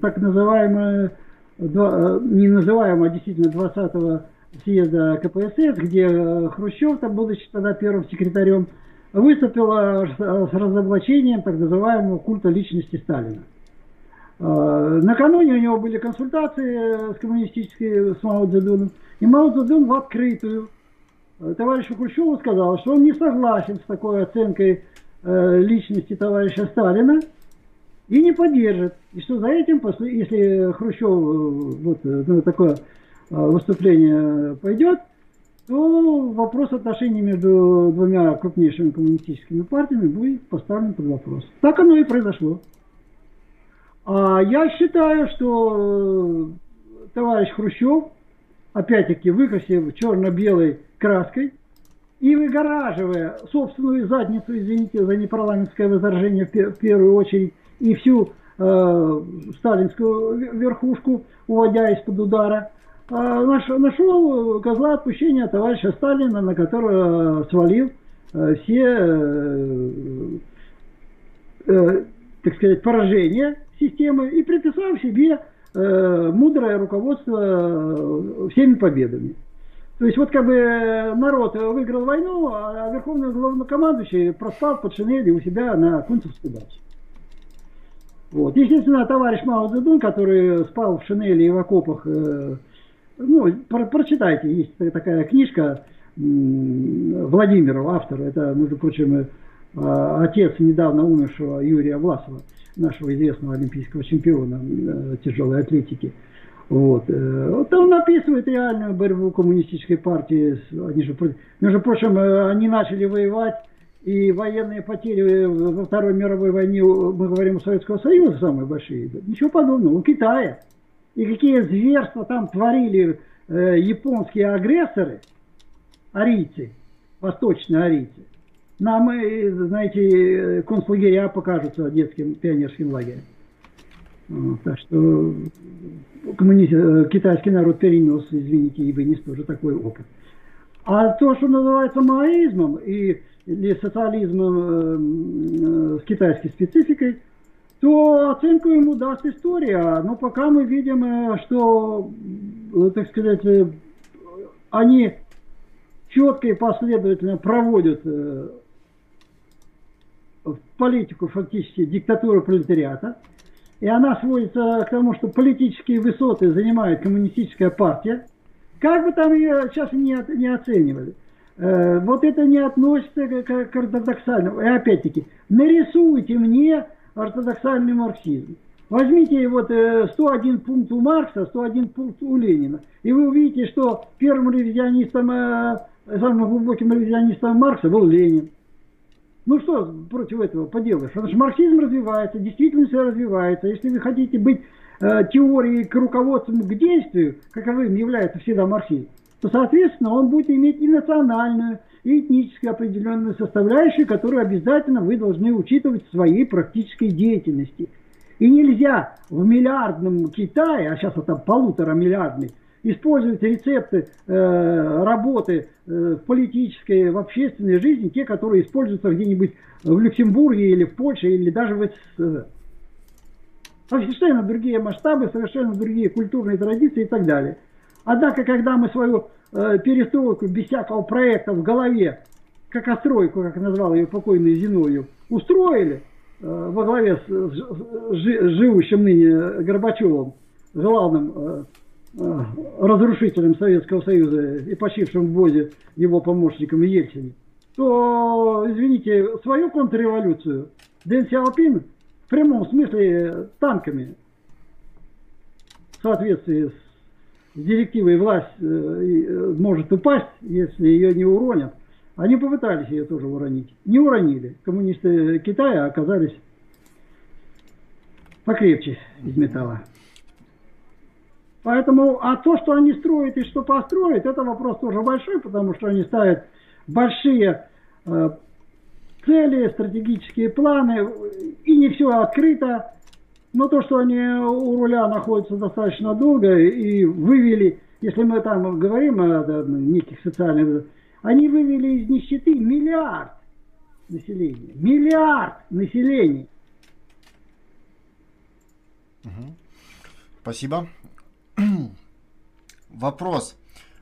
так называемого, э, не называемого, а действительно 20-го съезда КПСС, где э, Хрущев, там, будучи тогда первым секретарем, выступил с разоблачением так называемого культа личности Сталина. Накануне у него были консультации с коммунистической, с Мао Цзэдуном, и Мао Цзэдун в открытую э, товарищу Хрущеву сказал, что он не согласен с такой оценкой э, личности товарища Сталина и не поддержит. И что за этим, если Хрущев э, вот, на такое выступление пойдет, то вопрос отношений между двумя крупнейшими коммунистическими партиями будет поставлен под вопрос. Так оно и произошло. А я считаю, что э, товарищ Хрущев, опять-таки выкрасив черно-белой краской и выгораживая собственную задницу, извините за непарламентское возражение в первую очередь, и всю э, сталинскую верхушку, уводя из-под удара, э, нашел козла отпущения товарища Сталина, на которого свалил э, все, э, э, так сказать, поражения системы и приписал себе э, мудрое руководство э, всеми победами. То есть вот как бы народ выиграл войну, а верховный главнокомандующий проспал под шинели у себя на Кунцевской даче. Вот. Естественно, товарищ Мао Цзэдун, который спал в шинели и в окопах, э, ну, про прочитайте, есть такая книжка Владимирова, автора, это, между прочим, э, отец недавно умершего Юрия Власова нашего известного олимпийского чемпиона э, тяжелой атлетики. Вот. Э, вот он описывает реальную борьбу коммунистической партии. Они же, между прочим, э, они начали воевать, и военные потери во Второй мировой войне, мы говорим у Советского Союза, самые большие. Ничего подобного, у Китая. И какие зверства там творили э, японские агрессоры, арийцы, восточные арийцы. Нам, знаете, концлагеря покажутся детским пионерским лагерем. Так что коммунист, э, китайский народ перенес, извините, и вынес тоже такой опыт. А то, что называется маоизмом и, или социализмом э, э, с китайской спецификой, то оценку ему даст история. Но пока мы видим, э, что, так сказать, они четко и последовательно проводят политику фактически диктатуру пролетариата – и она сводится к тому, что политические высоты занимает коммунистическая партия, как бы там ее сейчас не, не оценивали. Э, вот это не относится к, ортодоксальному. И опять-таки, нарисуйте мне ортодоксальный марксизм. Возьмите вот 101 э, пункт у Маркса, 101 пункт у Ленина, и вы увидите, что первым ревизионистом, э, самым глубоким ревизионистом Маркса был Ленин. Ну что против этого поделаешь? Потому что марксизм развивается, действительность развивается. Если вы хотите быть э, теорией к руководству к действию, каковым является всегда марксизм, то, соответственно, он будет иметь и национальную, и этническую определенную составляющую, которую обязательно вы должны учитывать в своей практической деятельности. И нельзя в миллиардном Китае, а сейчас это полутора миллиардный, использовать рецепты э, работы э, в политической, в общественной жизни, те, которые используются где-нибудь в Люксембурге или в Польше, или даже в СССР. Совершенно другие масштабы, совершенно другие культурные традиции и так далее. Однако, когда мы свою э, перестройку без всякого проекта в голове, как остройку, как назвал ее покойный Зиною, устроили э, во главе с, с, с живущим ныне Горбачевым, главным э, Э, разрушителем Советского Союза и почившим в ВОЗе его помощником Ельцине, то, извините, свою контрреволюцию Дэн Сяопин в прямом смысле танками в соответствии с директивой власть э, э, может упасть, если ее не уронят. Они попытались ее тоже уронить. Не уронили. Коммунисты Китая оказались покрепче из металла. Поэтому, а то, что они строят и что построят, это вопрос тоже большой, потому что они ставят большие э, цели, стратегические планы, и не все открыто. Но то, что они у руля находятся достаточно долго и вывели, если мы там говорим о, неких социальных, они вывели из нищеты миллиард населения. Миллиард населения. Спасибо. Вопрос.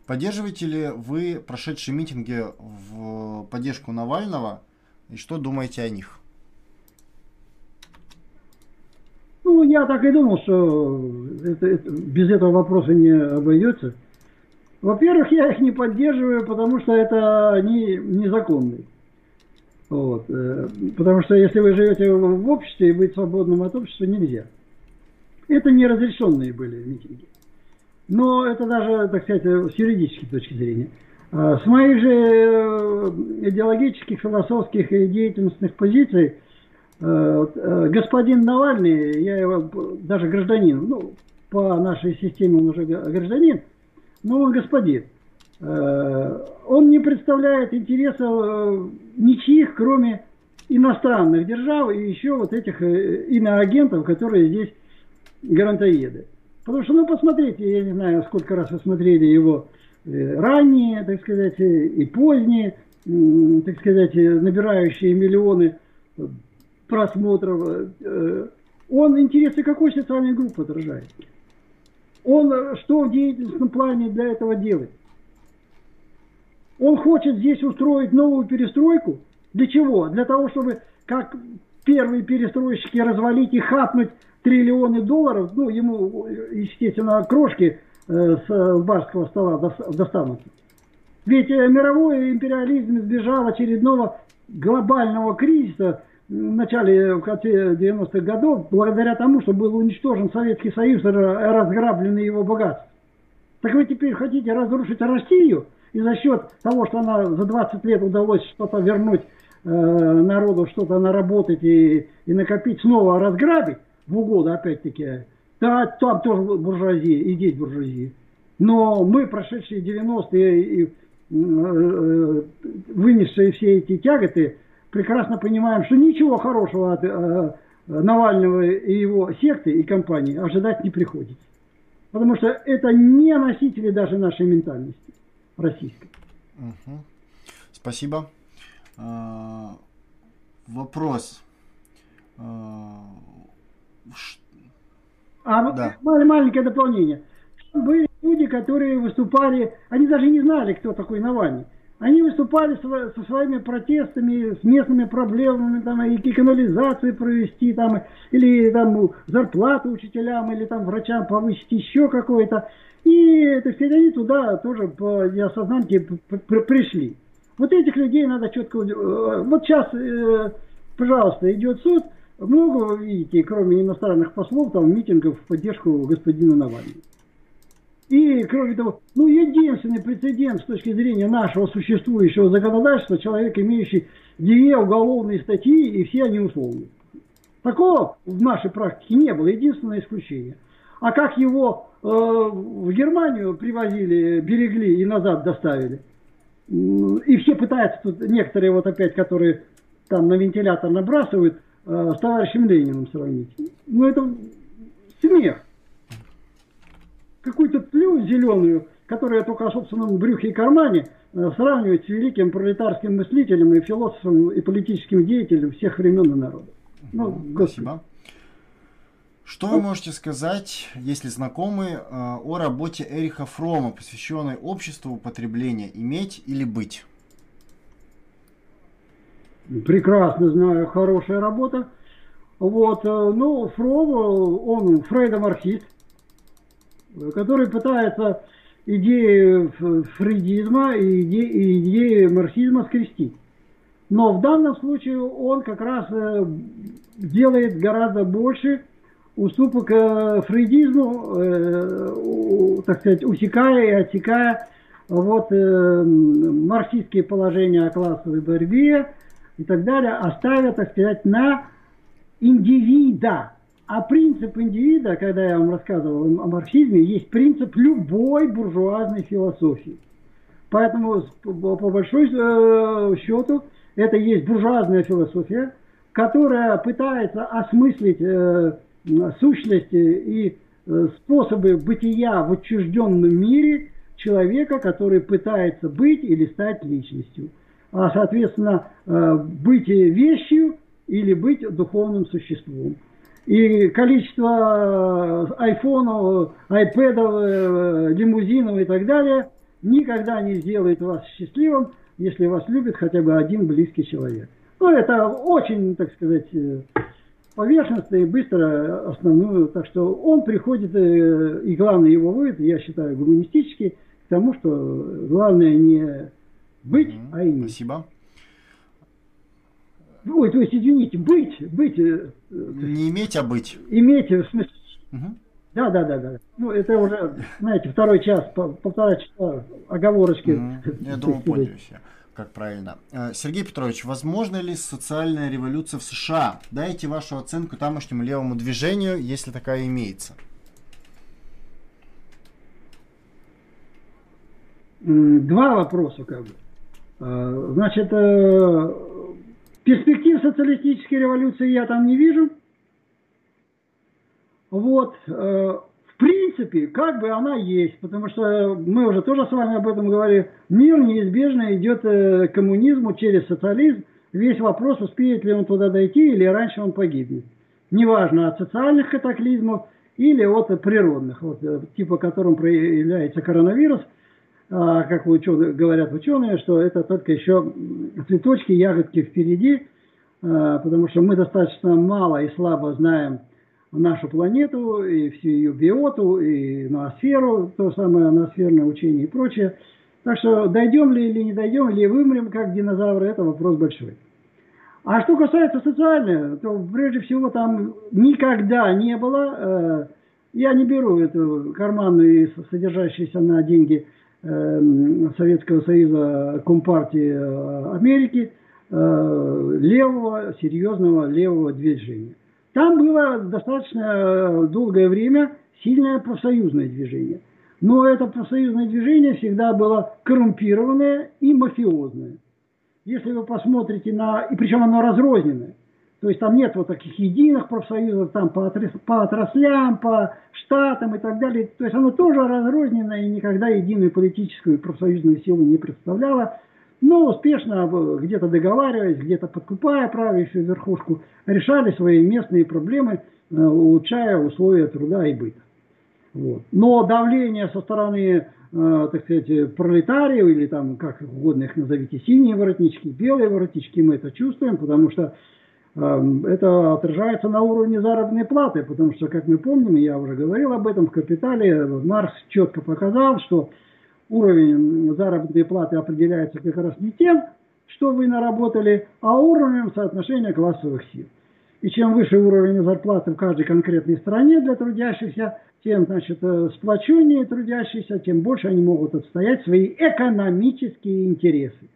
Поддерживаете ли вы прошедшие митинги в поддержку Навального и что думаете о них? Ну, я так и думал, что это, это, без этого вопроса не обойдется. Во-первых, я их не поддерживаю, потому что это они незаконные. Вот. Э, потому что если вы живете в обществе и быть свободным от общества нельзя. Это неразрешенные были митинги. Но это даже, так сказать, с юридической точки зрения. А, с моих же э, идеологических, философских и деятельностных позиций господин Навальный, я его даже гражданин, ну, по нашей системе он уже гражданин, но он господин. Он не представляет интересов ничьих, кроме иностранных держав и еще вот этих иноагентов, которые здесь гарантоеды. Потому что, ну, посмотрите, я не знаю, сколько раз вы смотрели его э, ранние, так сказать, и поздние, так сказать, набирающие миллионы просмотров. Э, он интересы какой социальной группы отражает? Он что в деятельностном плане для этого делает? Он хочет здесь устроить новую перестройку. Для чего? Для того, чтобы, как первые перестройщики, развалить и хапнуть триллионы долларов, ну, ему, естественно, крошки э, с барского стола достанутся. Ведь э, мировой империализм избежал очередного глобального кризиса, в начале, в конце 90-х годов, благодаря тому, что был уничтожен Советский Союз и разграблены его богатства. Так вы теперь хотите разрушить Россию, и за счет того, что она за 20 лет удалось что-то вернуть э, народу, что-то наработать и, и накопить, снова разграбить в угоду, опять-таки, да, там тоже буржуазия, и здесь буржуазия. Но мы, прошедшие 90-е и э, э, вынесшие все эти тяготы, прекрасно понимаем, что ничего хорошего от э, Навального и его секты и компании ожидать не приходится. Потому что это не носители даже нашей ментальности российской. Угу. Спасибо. А, вопрос. А, а да. маленькое дополнение. Были люди, которые выступали, они даже не знали, кто такой Навальный. Они выступали со своими протестами, с местными проблемами, там, и канализацию провести, там, или там зарплату учителям, или там врачам повысить еще какое-то. И, так сказать, они туда тоже по неосознанке пришли. Вот этих людей надо четко... Э, вот сейчас, э, пожалуйста, идет суд, много вы видите, кроме иностранных послов, там митингов в поддержку господина Навального. И, кроме того, ну, единственный прецедент с точки зрения нашего существующего законодательства, человек, имеющий две уголовные статьи, и все они условные. Такого в нашей практике не было, единственное исключение. А как его э, в Германию привозили, берегли и назад доставили, и все пытаются, тут некоторые вот опять, которые там на вентилятор набрасывают, э, с товарищем Лениным сравнить. Ну, это смех какую-то плю зеленую, которая только о собственном брюхе и кармане, э, сравнивать с великим пролетарским мыслителем и философом и политическим деятелем всех времен и народов. Ну, Спасибо. Что вы можете сказать, если знакомы, э, о работе Эриха Фрома, посвященной обществу употребления «Иметь или быть»? Прекрасно знаю, хорошая работа. Вот, э, ну, Фром, он фрейдомарксист, который пытается идеи фрейдизма и идеи, марксизма скрестить. Но в данном случае он как раз э, делает гораздо больше уступок э, фрейдизму, э, так сказать, усекая и отсекая вот, марксистские положения о классовой борьбе и так далее, оставя, так сказать, на индивида, а принцип индивида, когда я вам рассказывал о марксизме, есть принцип любой буржуазной философии. Поэтому, по большой э, счету, это есть буржуазная философия, которая пытается осмыслить э, сущности и э, способы бытия в отчужденном мире человека, который пытается быть или стать личностью. А, соответственно, быть вещью или быть духовным существом. И количество э, айфонов, айпэдов, э, лимузинов и так далее никогда не сделает вас счастливым, если вас любит хотя бы один близкий человек. Ну, это очень, так сказать, э, поверхностно и быстро основную. Так что он приходит, и главный его вывод, я считаю, гуманистический, к тому, что главное не быть, а иметь. Спасибо. Ой, то есть, извините, быть, быть. Э, Не иметь, а быть. Иметь, в смысле. Угу. Да, да, да, да. Ну, это уже, знаете, второй час, полтора часа оговорочки. Угу. Я думаю, поняли все как правильно. Э, Сергей Петрович, возможно ли социальная революция в США? Дайте вашу оценку тамошнему левому движению, если такая имеется. Два вопроса, как бы. Э, значит, Перспектив социалистической революции я там не вижу. Вот. Э, в принципе, как бы она есть, потому что мы уже тоже с вами об этом говорили. Мир неизбежно идет э, к коммунизму через социализм. Весь вопрос, успеет ли он туда дойти или раньше он погибнет. Неважно, от социальных катаклизмов или от природных, вот, э, типа которым проявляется коронавирус – как ученые, говорят ученые, что это только еще цветочки, ягодки впереди, а, потому что мы достаточно мало и слабо знаем нашу планету и всю ее биоту, и ноосферу, то самое ноосферное учение и прочее. Так что дойдем ли или не дойдем, или вымрем как динозавры, это вопрос большой. А что касается социального, то прежде всего там никогда не было, э, я не беру эту карманную, содержащуюся на деньги Советского Союза Компартии э, Америки, э, левого, серьезного левого движения. Там было достаточно долгое время сильное профсоюзное движение. Но это профсоюзное движение всегда было коррумпированное и мафиозное. Если вы посмотрите на... И причем оно разрозненное. То есть там нет вот таких единых профсоюзов там по, по отраслям, по штатам и так далее. То есть оно тоже разрозненное и никогда единую политическую профсоюзную силу не представляло. Но успешно где-то договариваясь, где-то подкупая правящую верхушку, решали свои местные проблемы, э, улучшая условия труда и быта. Вот. Но давление со стороны, э, так сказать, пролетариев, или там, как угодно их назовите, синие воротнички, белые воротнички, мы это чувствуем, потому что э, это отражается на уровне заработной платы, потому что, как мы помним, я уже говорил об этом в «Капитале», Маркс четко показал, что уровень заработной платы определяется как раз не тем, что вы наработали, а уровнем соотношения классовых сил. И чем выше уровень зарплаты в каждой конкретной стране для трудящихся, тем, значит, э, сплоченнее трудящиеся, тем больше они могут отстоять свои экономические интересы.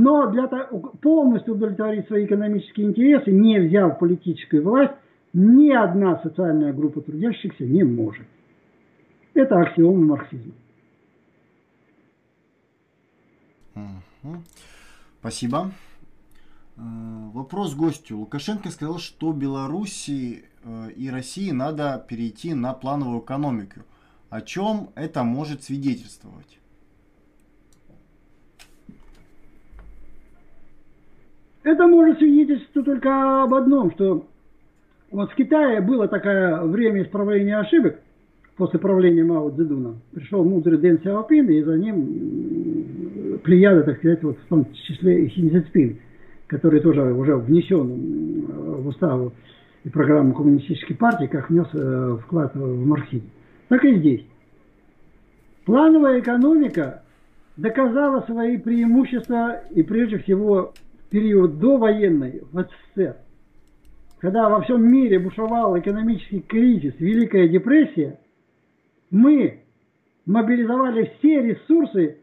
Но для того, полностью удовлетворить свои экономические интересы, не взяв политическую власть, ни одна социальная группа трудящихся не может. Это аксиома марксизма. Спасибо. Э, вопрос гостю. Лукашенко сказал, что Беларуси э, и России надо перейти на плановую экономику. О чем это может свидетельствовать? Это может свидетельствовать только об одном, что вот в Китае было такое время исправления ошибок после правления Мао Цзэдуна. Пришел мудрый Дэн Сяопин, и за ним плеяда, так сказать, вот в том числе и Синьцзэцпин который тоже уже внесен в уставу и программу коммунистической партии, как внес э, вклад в марксизм. Так и здесь. Плановая экономика доказала свои преимущества и прежде всего период довоенной в СССР, когда во всем мире бушевал экономический кризис, Великая депрессия, мы мобилизовали все ресурсы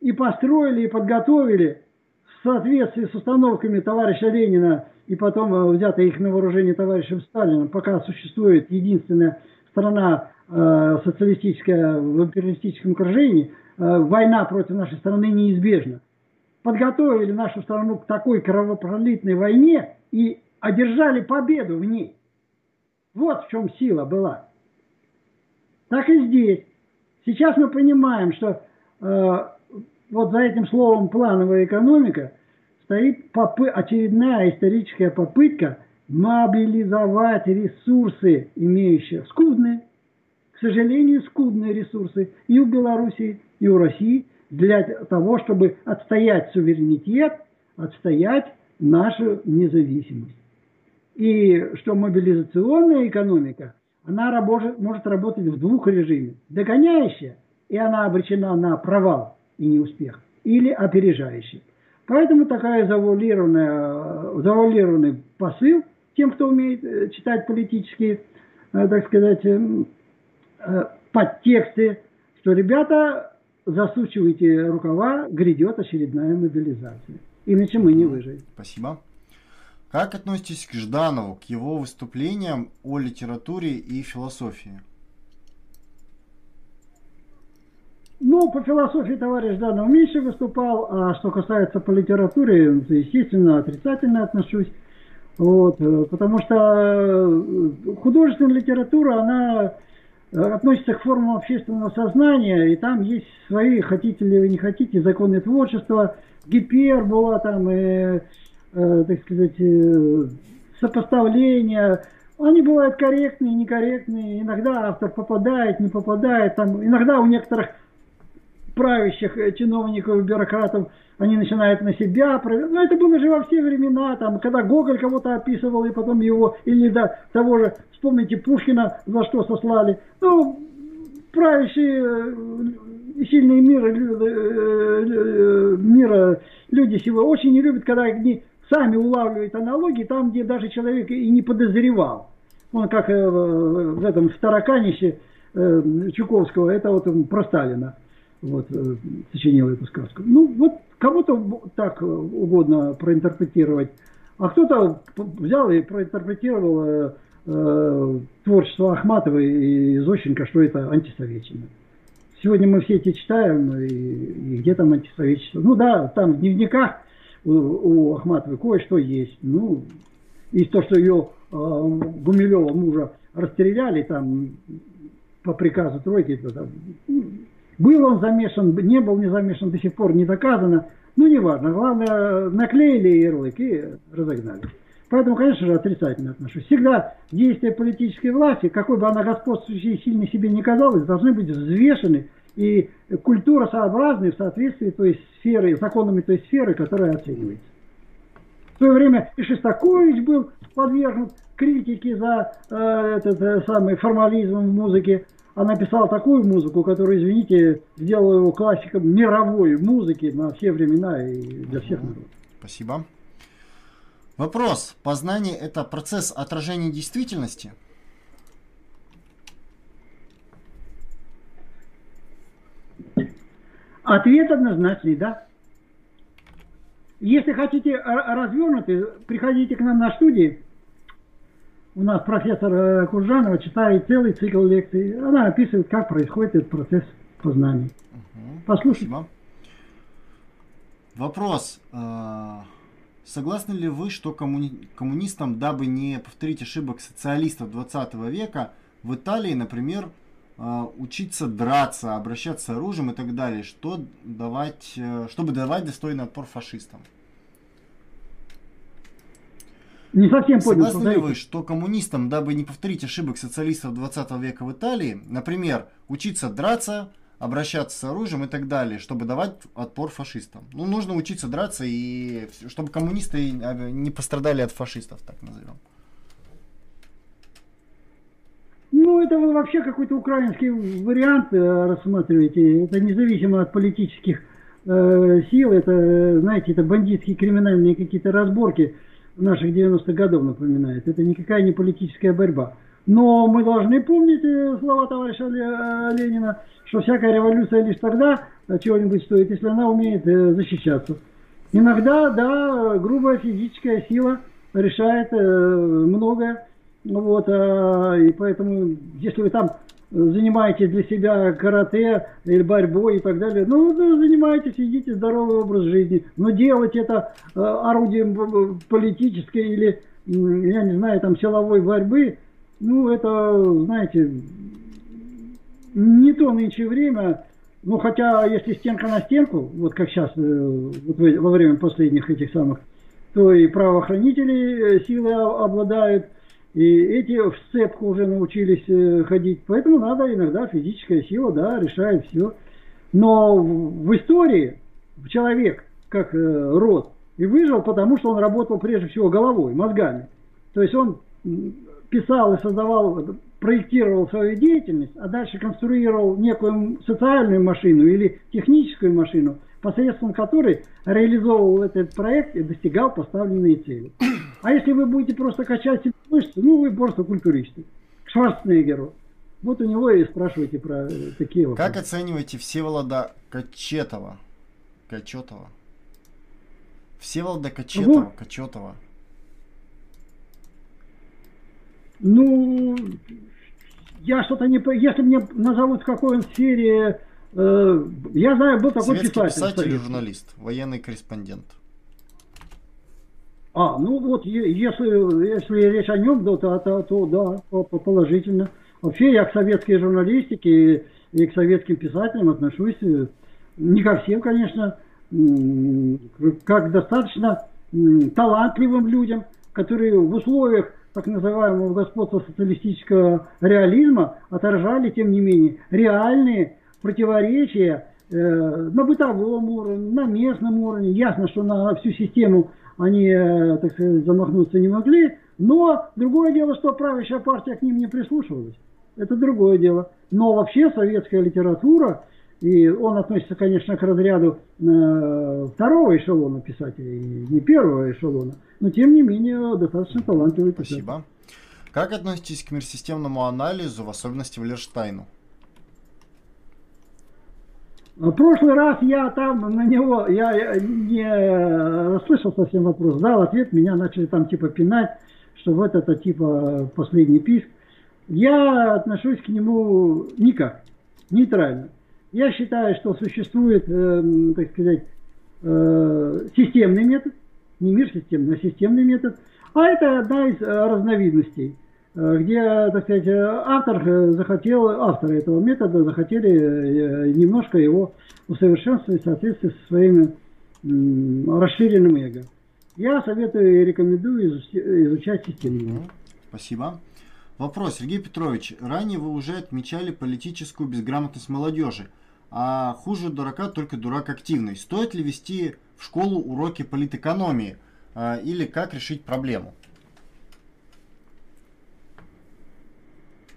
и построили и подготовили в соответствии с установками товарища Ленина и потом э, взято их на вооружение товарищем Сталином, пока существует единственная страна э, социалистическая в империалистическом окружении, э, война против нашей страны неизбежна. Подготовили нашу страну к такой кровопролитной войне и одержали победу в ней. Вот в чем сила была. Так и здесь. Сейчас мы понимаем, что э, вот за этим словом плановая экономика стоит попы очередная историческая попытка мобилизовать ресурсы, имеющие скудные, к сожалению, скудные ресурсы и у Белоруссии, и у России для того, чтобы отстоять суверенитет, отстоять нашу независимость. И что мобилизационная экономика, она работает, может работать в двух режимах. Догоняющая, и она обречена на провал и неуспех, или опережающий. Поэтому такая завуалированная, завуалированный посыл тем, кто умеет э, читать политические, э, так сказать, э, подтексты, что ребята, засучивайте рукава, грядет очередная мобилизация. Иначе мы не выживем. Спасибо. Как относитесь к Жданову, к его выступлениям о литературе и философии? Ну, по философии товарищ Жданов меньше выступал, а что касается по литературе, то, естественно, отрицательно отношусь. Вот, э, потому что э, художественная литература, она относится к формам общественного сознания, и там есть свои, хотите ли вы не хотите, законы творчества, гипербола, там, э, э, так сказать, э, сопоставления, они бывают корректные, некорректные, иногда автор попадает, не попадает, там, иногда у некоторых правящих э, чиновников, бюрократов, они начинают на себя проверять. Ну, это было же во все времена, там, когда Гоголь кого-то описывал, и потом его, или да, того же, вспомните, Пушкина за что сослали. Ну, правящие э, сильные мира, э, мира люди сегодня очень не любят, когда они сами улавливают аналогии там, где даже человек и не подозревал. Он как э, в этом в Тараканище э, Чуковского, это вот про Сталина вот, э, сочинил эту сказку. Ну, вот кому-то так угодно проинтерпретировать, а кто-то взял и проинтерпретировал э, э, творчество Ахматова и Зощенко, что это антисоветчина. Сегодня мы все эти читаем, и, и где там антисоветчество. Ну да, там в дневниках у, у Ахматовой кое-что есть. Ну, и то, что ее э, Гумилева мужа расстреляли там по приказу тройки, то, там, был он замешан, не был не замешан, до сих пор не доказано. Ну, неважно. Главное, наклеили ярлык и разогнали. Поэтому, конечно же, отрицательно отношусь. Всегда действия политической власти, какой бы она господствующей сильно себе не казалась, должны быть взвешены и культура сообразны в соответствии той сферы, законами той сферы, которая оценивается. В свое время и Шестакович был подвергнут критике за э, этот э, самый формализм в музыке, а написал такую музыку, которая, извините, сделала его классиком мировой музыки на все времена и для всех народов. Спасибо. Вопрос. Познание – это процесс отражения действительности? Ответ однозначный, да. Если хотите развернутый, приходите к нам на студии. У нас профессор э, Куржанова читает целый цикл лекций. Она описывает, как происходит этот процесс познания. Угу, Послушайте. Спасибо. Вопрос. А, Согласны ли вы, что коммуни... коммунистам, дабы не повторить ошибок социалистов 20 века, в Италии, например, а, учиться драться, обращаться оружием и так далее, что давать, э, чтобы давать достойный отпор фашистам? Не совсем понял. Согласны ли вы, что коммунистам, дабы не повторить ошибок социалистов 20 века в Италии, например, учиться драться, обращаться с оружием и так далее, чтобы давать отпор фашистам. Ну, нужно учиться драться, и чтобы коммунисты э, не пострадали от фашистов, так назовем. Ну, это вы вообще какой-то украинский вариант э, рассматриваете. Это независимо от политических э, сил. Это, знаете, это бандитские криминальные какие-то разборки наших 90-х годов напоминает. Это никакая не политическая борьба. Но мы должны помнить э, слова товарища э, Ленина, что всякая революция лишь тогда чего-нибудь стоит, если она умеет э, защищаться. Иногда, да, грубая физическая сила решает многое. Вот, а, и поэтому, если вы там занимаетесь для себя карате или борьбой и так далее, ну, занимайтесь, идите здоровый образ жизни. Но делать это орудием политической или, я не знаю, там, силовой борьбы, ну, это, знаете, не то нынче время, ну, хотя, если стенка на стенку, вот как сейчас, э, вот во время последних этих самых, то и правоохранители э, силы обладают, и эти в сцепку уже научились э, ходить. Поэтому надо иногда физическая сила, да, решает все. Но в истории человек, как род, и выжил, потому что он работал прежде всего головой, мозгами. То есть он писал и создавал, проектировал свою деятельность, а дальше конструировал некую социальную машину или техническую машину, посредством которой реализовывал этот проект и достигал поставленные цели. А если вы будете просто качать мышцы, ну вы просто культуристы. К Шварценеггеру. Вот у него и спрашивайте про такие вопросы. Как оцениваете Всеволода Качетова? Качетова? Всеволода Качетова, угу. Качетова. Ну, я что-то не... Если мне назовут в какой он сфере... Э, я знаю, был такой Советский писатель. писатель и журналист, военный корреспондент. А, ну вот, если, если речь о нем, то, то, то, то да, положительно. Вообще я к советской журналистике и к советским писателям отношусь э, не ко всем, конечно, как к достаточно талантливым людям, которые в условиях так называемого господства социалистического реализма отражали, тем не менее, реальные противоречия э, на бытовом уровне, на местном уровне. Ясно, что на всю систему они, э, так сказать, замахнуться не могли, но другое дело, что правящая партия к ним не прислушивалась. Это другое дело. Но вообще советская литература И он относится, конечно, к разряду э, второго эшелона писателей, не первого эшелона, но тем не менее достаточно талантливый писатель. Спасибо. Как относитесь к мирсистемному анализу, в особенности в Лерштайну? В прошлый раз я там на него, я не расслышал совсем вопрос, дал ответ, меня начали там типа пинать, что вот это типа последний писк. Я отношусь к нему никак, нейтрально. Я считаю, что существует, э, так сказать, э, системный метод, не мир системный, а системный метод, а это одна из э, разновидностей. Э, где, так сказать, автор э, захотел, авторы этого метода захотели э, немножко его усовершенствовать в соответствии со своим расширенным эго. Я советую и рекомендую изучать систему. Спасибо. Вопрос, Сергей Петрович. Ранее вы уже отмечали политическую безграмотность молодежи, а хуже дурака только дурак активный. Стоит ли вести в школу уроки политэкономии или как решить проблему?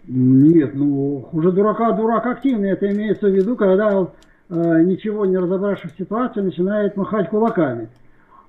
Нет, ну, хуже дурака дурак активный. Это имеется в виду, когда э, ничего не разобравшись в ситуации, начинает махать кулаками.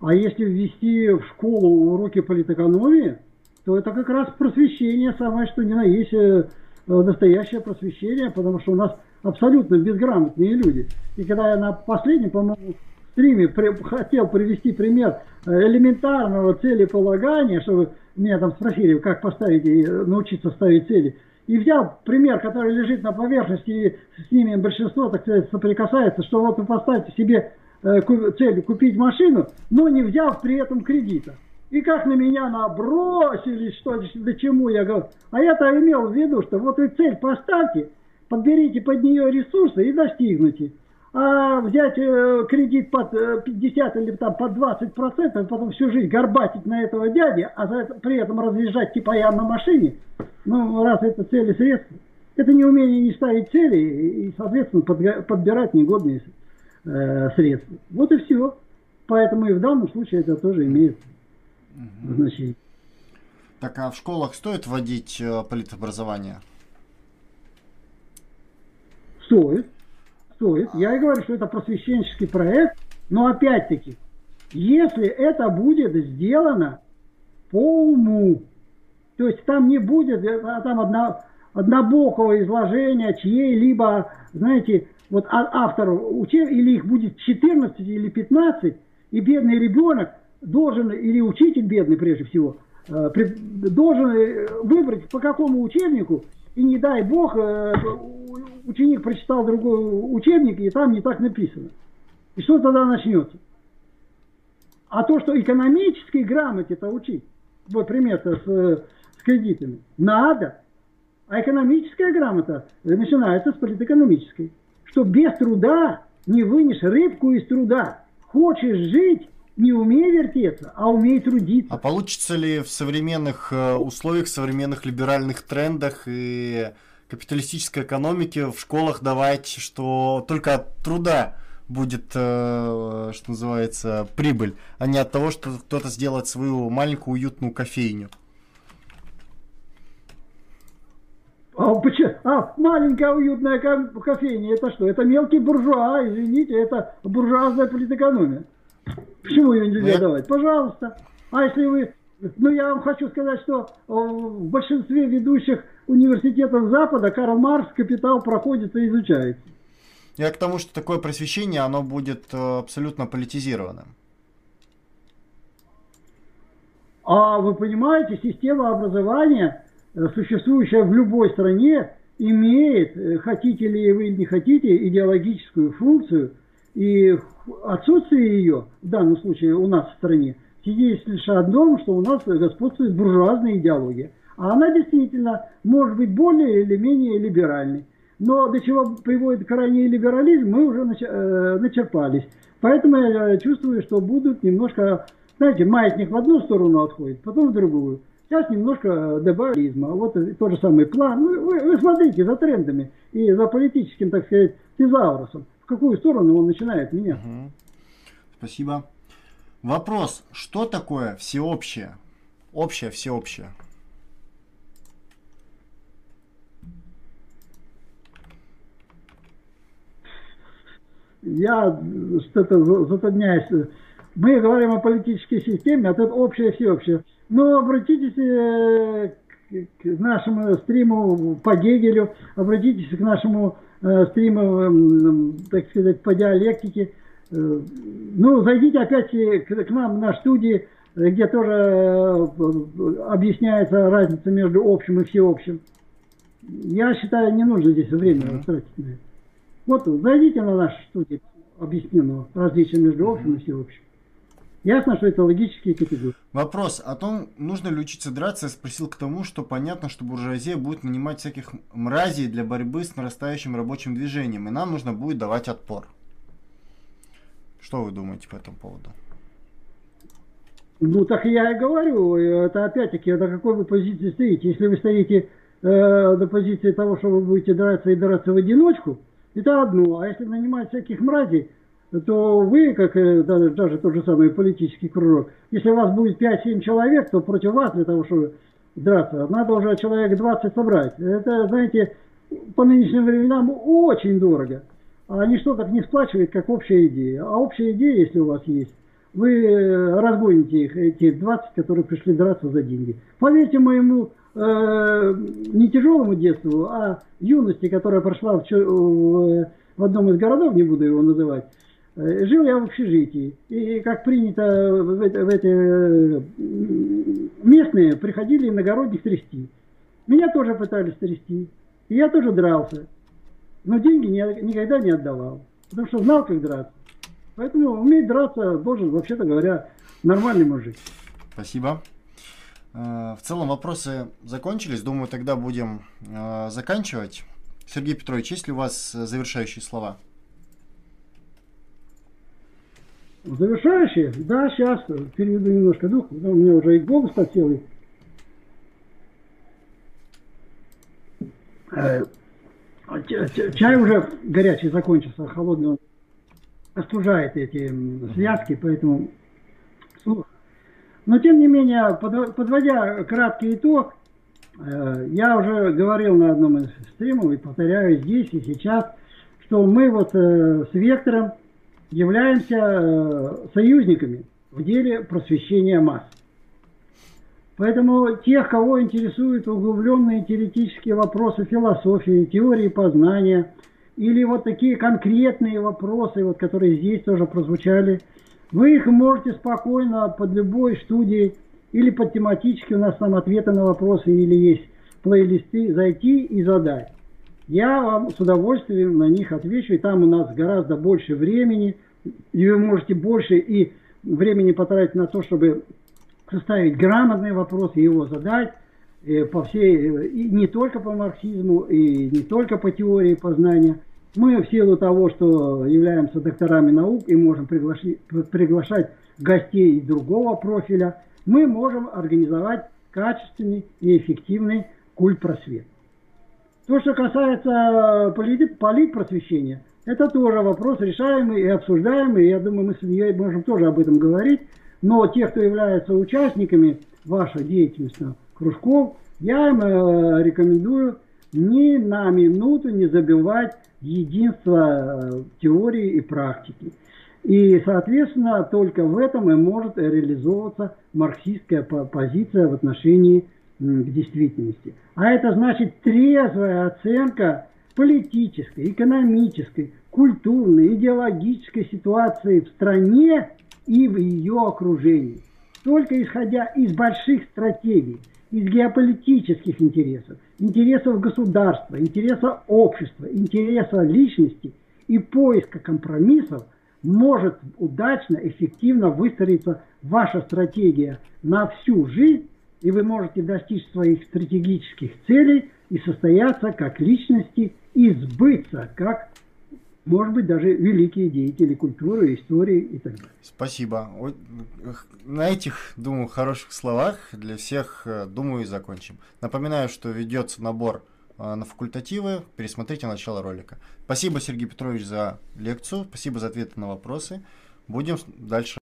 А если ввести в школу уроки политэкономии, то это как раз просвещение, самое что ни на есть э, настоящее просвещение, потому что у нас абсолютно безграмотные люди. И когда я на последнем, по-моему, стриме при, хотел привести пример э, элементарного целеполагания, чтобы меня там спросили, как поставить и научиться ставить цели, и взял пример, который лежит на поверхности, и с ними большинство, так сказать, соприкасается, что вот вы поставите себе э, цель купить машину, но не взяв при этом кредита. И как на меня набросились, что до чему я говорю. А я-то имел в виду, что вот вы цель поставьте, подберите под нее ресурсы и достигните а взять э, кредит под 50 э, или там под 20 процентов, потом всю жизнь горбатить на этого дяди, а за это, при этом разъезжать типа я на машине, ну, раз это цели средства, это не умение не ставить цели и, соответственно, под, подбирать негодные э, средства. Вот и все. Поэтому и в данном случае это тоже имеет угу. значение. Так, а в школах стоит вводить э, политобразование? Стоит стоит. Я и говорю, что это просвещенческий проект, но опять-таки, если это будет сделано по уму, то есть там не будет а там одно, однобокого изложения чьей-либо, знаете, вот а, автору, или их будет 14 или 15, и бедный ребенок должен, или учитель бедный прежде всего, э, должен э, выбрать по какому учебнику, и не дай бог э, ученик прочитал другой учебник, и там не так написано. И что тогда начнется? А то, что экономической грамоте-то учить, вот пример-то с, с кредитами, надо. А экономическая грамота начинается с политэкономической. Что без труда не вынешь рыбку из труда. Хочешь жить, не умей вертеться, а умей трудиться. А получится ли в современных э, условиях, современных либеральных трендах и капиталистической экономики в школах давать, что только от труда будет, э, что называется, прибыль, а не от того, что кто-то сделает свою маленькую уютную кофейню. А, почему? а маленькая уютная кофейня, это что? Это мелкий буржуа, извините, это буржуазная политэкономия. Почему ее нельзя давать? Пожалуйста. А если вы... Ну, я вам хочу сказать, что в большинстве ведущих университетов Запада Карл Маркс «Капитал» проходит и изучается. Я к тому, что такое просвещение, оно будет э, абсолютно политизированным. А вы понимаете, система образования, э, существующая в любой стране, имеет, э, хотите ли вы или не хотите, идеологическую функцию, и отсутствие ее, в данном случае у нас в стране, сидит лишь одном, что у нас господствует буржуазная идеология – а она действительно может быть более или менее либеральной. Но до чего приводит крайний либерализм, мы уже э, начерпались. Поэтому я чувствую, что будут немножко, знаете, маятник в одну сторону отходит, потом в другую. Сейчас немножко добавилизма. Вот тот же самый план. Вы, вы, вы смотрите за трендами и за политическим, так сказать, тезаурусом. В какую сторону он начинает меняться. Угу. Спасибо. Вопрос. Что такое всеобщее? Общее, всеобщее. я что-то затрудняюсь. Мы говорим о политической системе, а тут общее всеобщее. Но обратитесь э, к нашему стриму по Гегелю, обратитесь к нашему э, стриму, так сказать, по диалектике. Э, ну, зайдите опять к нам на студии, где тоже объясняется разница между общим и всеобщим. Я считаю, не нужно здесь время mm-hmm. тратить. Вот, зайдите на нашу студию, объяснено различие между общим и всеобщим. Ясно, что это логические категории. Вопрос о том, нужно ли учиться драться, я спросил к тому, что понятно, что буржуазия будет нанимать всяких мразей для борьбы с нарастающим рабочим движением, и нам нужно будет давать отпор. Что вы думаете по этому поводу? Ну, так я и говорю, это опять-таки, на какой вы позиции стоите. Если вы стоите э, на позиции того, что вы будете драться и драться в одиночку, это одно. А если нанимать всяких мразей, то вы, как э, даже, даже тот же самый политический кружок, если у вас будет 5-7 человек, то против вас для того, чтобы драться, надо уже человек 20 собрать. Это, знаете, по нынешним временам очень дорого. А ничто так не сплачивает, как общая идея. А общая идея, если у вас есть, вы э, разгоните их, эти 20, которые пришли драться за деньги. Поверьте моему э, не тяжелому детству, а юности, которая прошла в, в, в одном из городов, не буду его называть, Э, жил я в общежитии, и как принято в, в эти э, местные приходили иногородних трясти. Меня тоже пытались трясти, и я тоже дрался, но деньги не, никогда не отдавал, потому что знал, как драться. Поэтому уметь драться должен, вообще-то говоря, нормальный мужик. Спасибо. Э, в целом вопросы закончились. Думаю, тогда будем заканчивать. Сергей Петрович, есть ли у вас завершающие слова? Завершающие? Да, сейчас переведу немножко дух, у меня уже и голос подсел. Э, чай уже горячий закончился, холодный он остужает эти связки, поэтому но тем не менее, подводя краткий итог, э, я уже говорил на одном из стримов и повторяю здесь и сейчас, что мы вот э, с Вектором являемся э, союзниками в деле просвещения масс. Поэтому тех, кого интересуют углубленные теоретические вопросы философии, теории познания, или вот такие конкретные вопросы, вот, которые здесь тоже прозвучали, вы их можете спокойно под любой студией или под тематически, у нас там ответы на вопросы или есть плейлисты, зайти и задать. Я вам с удовольствием на них отвечу, и там у нас гораздо больше времени, и вы можете больше и времени потратить на то, чтобы составить грамотный вопрос и его задать и по всей, и не только по марксизму, и не только по теории познания. Мы в силу того, что являемся докторами наук и можем приглашать, приглашать гостей другого профиля, мы можем организовать качественный и эффективный культ просвет. То, что касается полит, политпросвещения, это тоже вопрос решаемый и обсуждаемый. Я думаю, мы с Ильей можем тоже об этом говорить. Но те, кто являются участниками вашей деятельности кружков, я им э, рекомендую ни на минуту не забивать единство э, теории и практики. И, соответственно, только в этом и может реализовываться марксистская позиция в отношении к действительности. А это значит трезвая оценка политической, экономической, культурной, идеологической ситуации в стране и в ее окружении. Только исходя из больших стратегий, из геополитических интересов, интересов государства, интереса общества, интереса личности и поиска компромиссов может удачно, эффективно выстроиться ваша стратегия на всю жизнь и вы можете достичь своих стратегических целей и состояться как личности и сбыться как, может быть, даже великие деятели культуры, истории и так далее. Спасибо. На этих, думаю, хороших словах для всех, э, думаю, и закончим. Напоминаю, что ведется набор э, на факультативы. Пересмотрите начало ролика. Спасибо, Сергей Петрович, за лекцию. Спасибо за ответы на вопросы. Будем дальше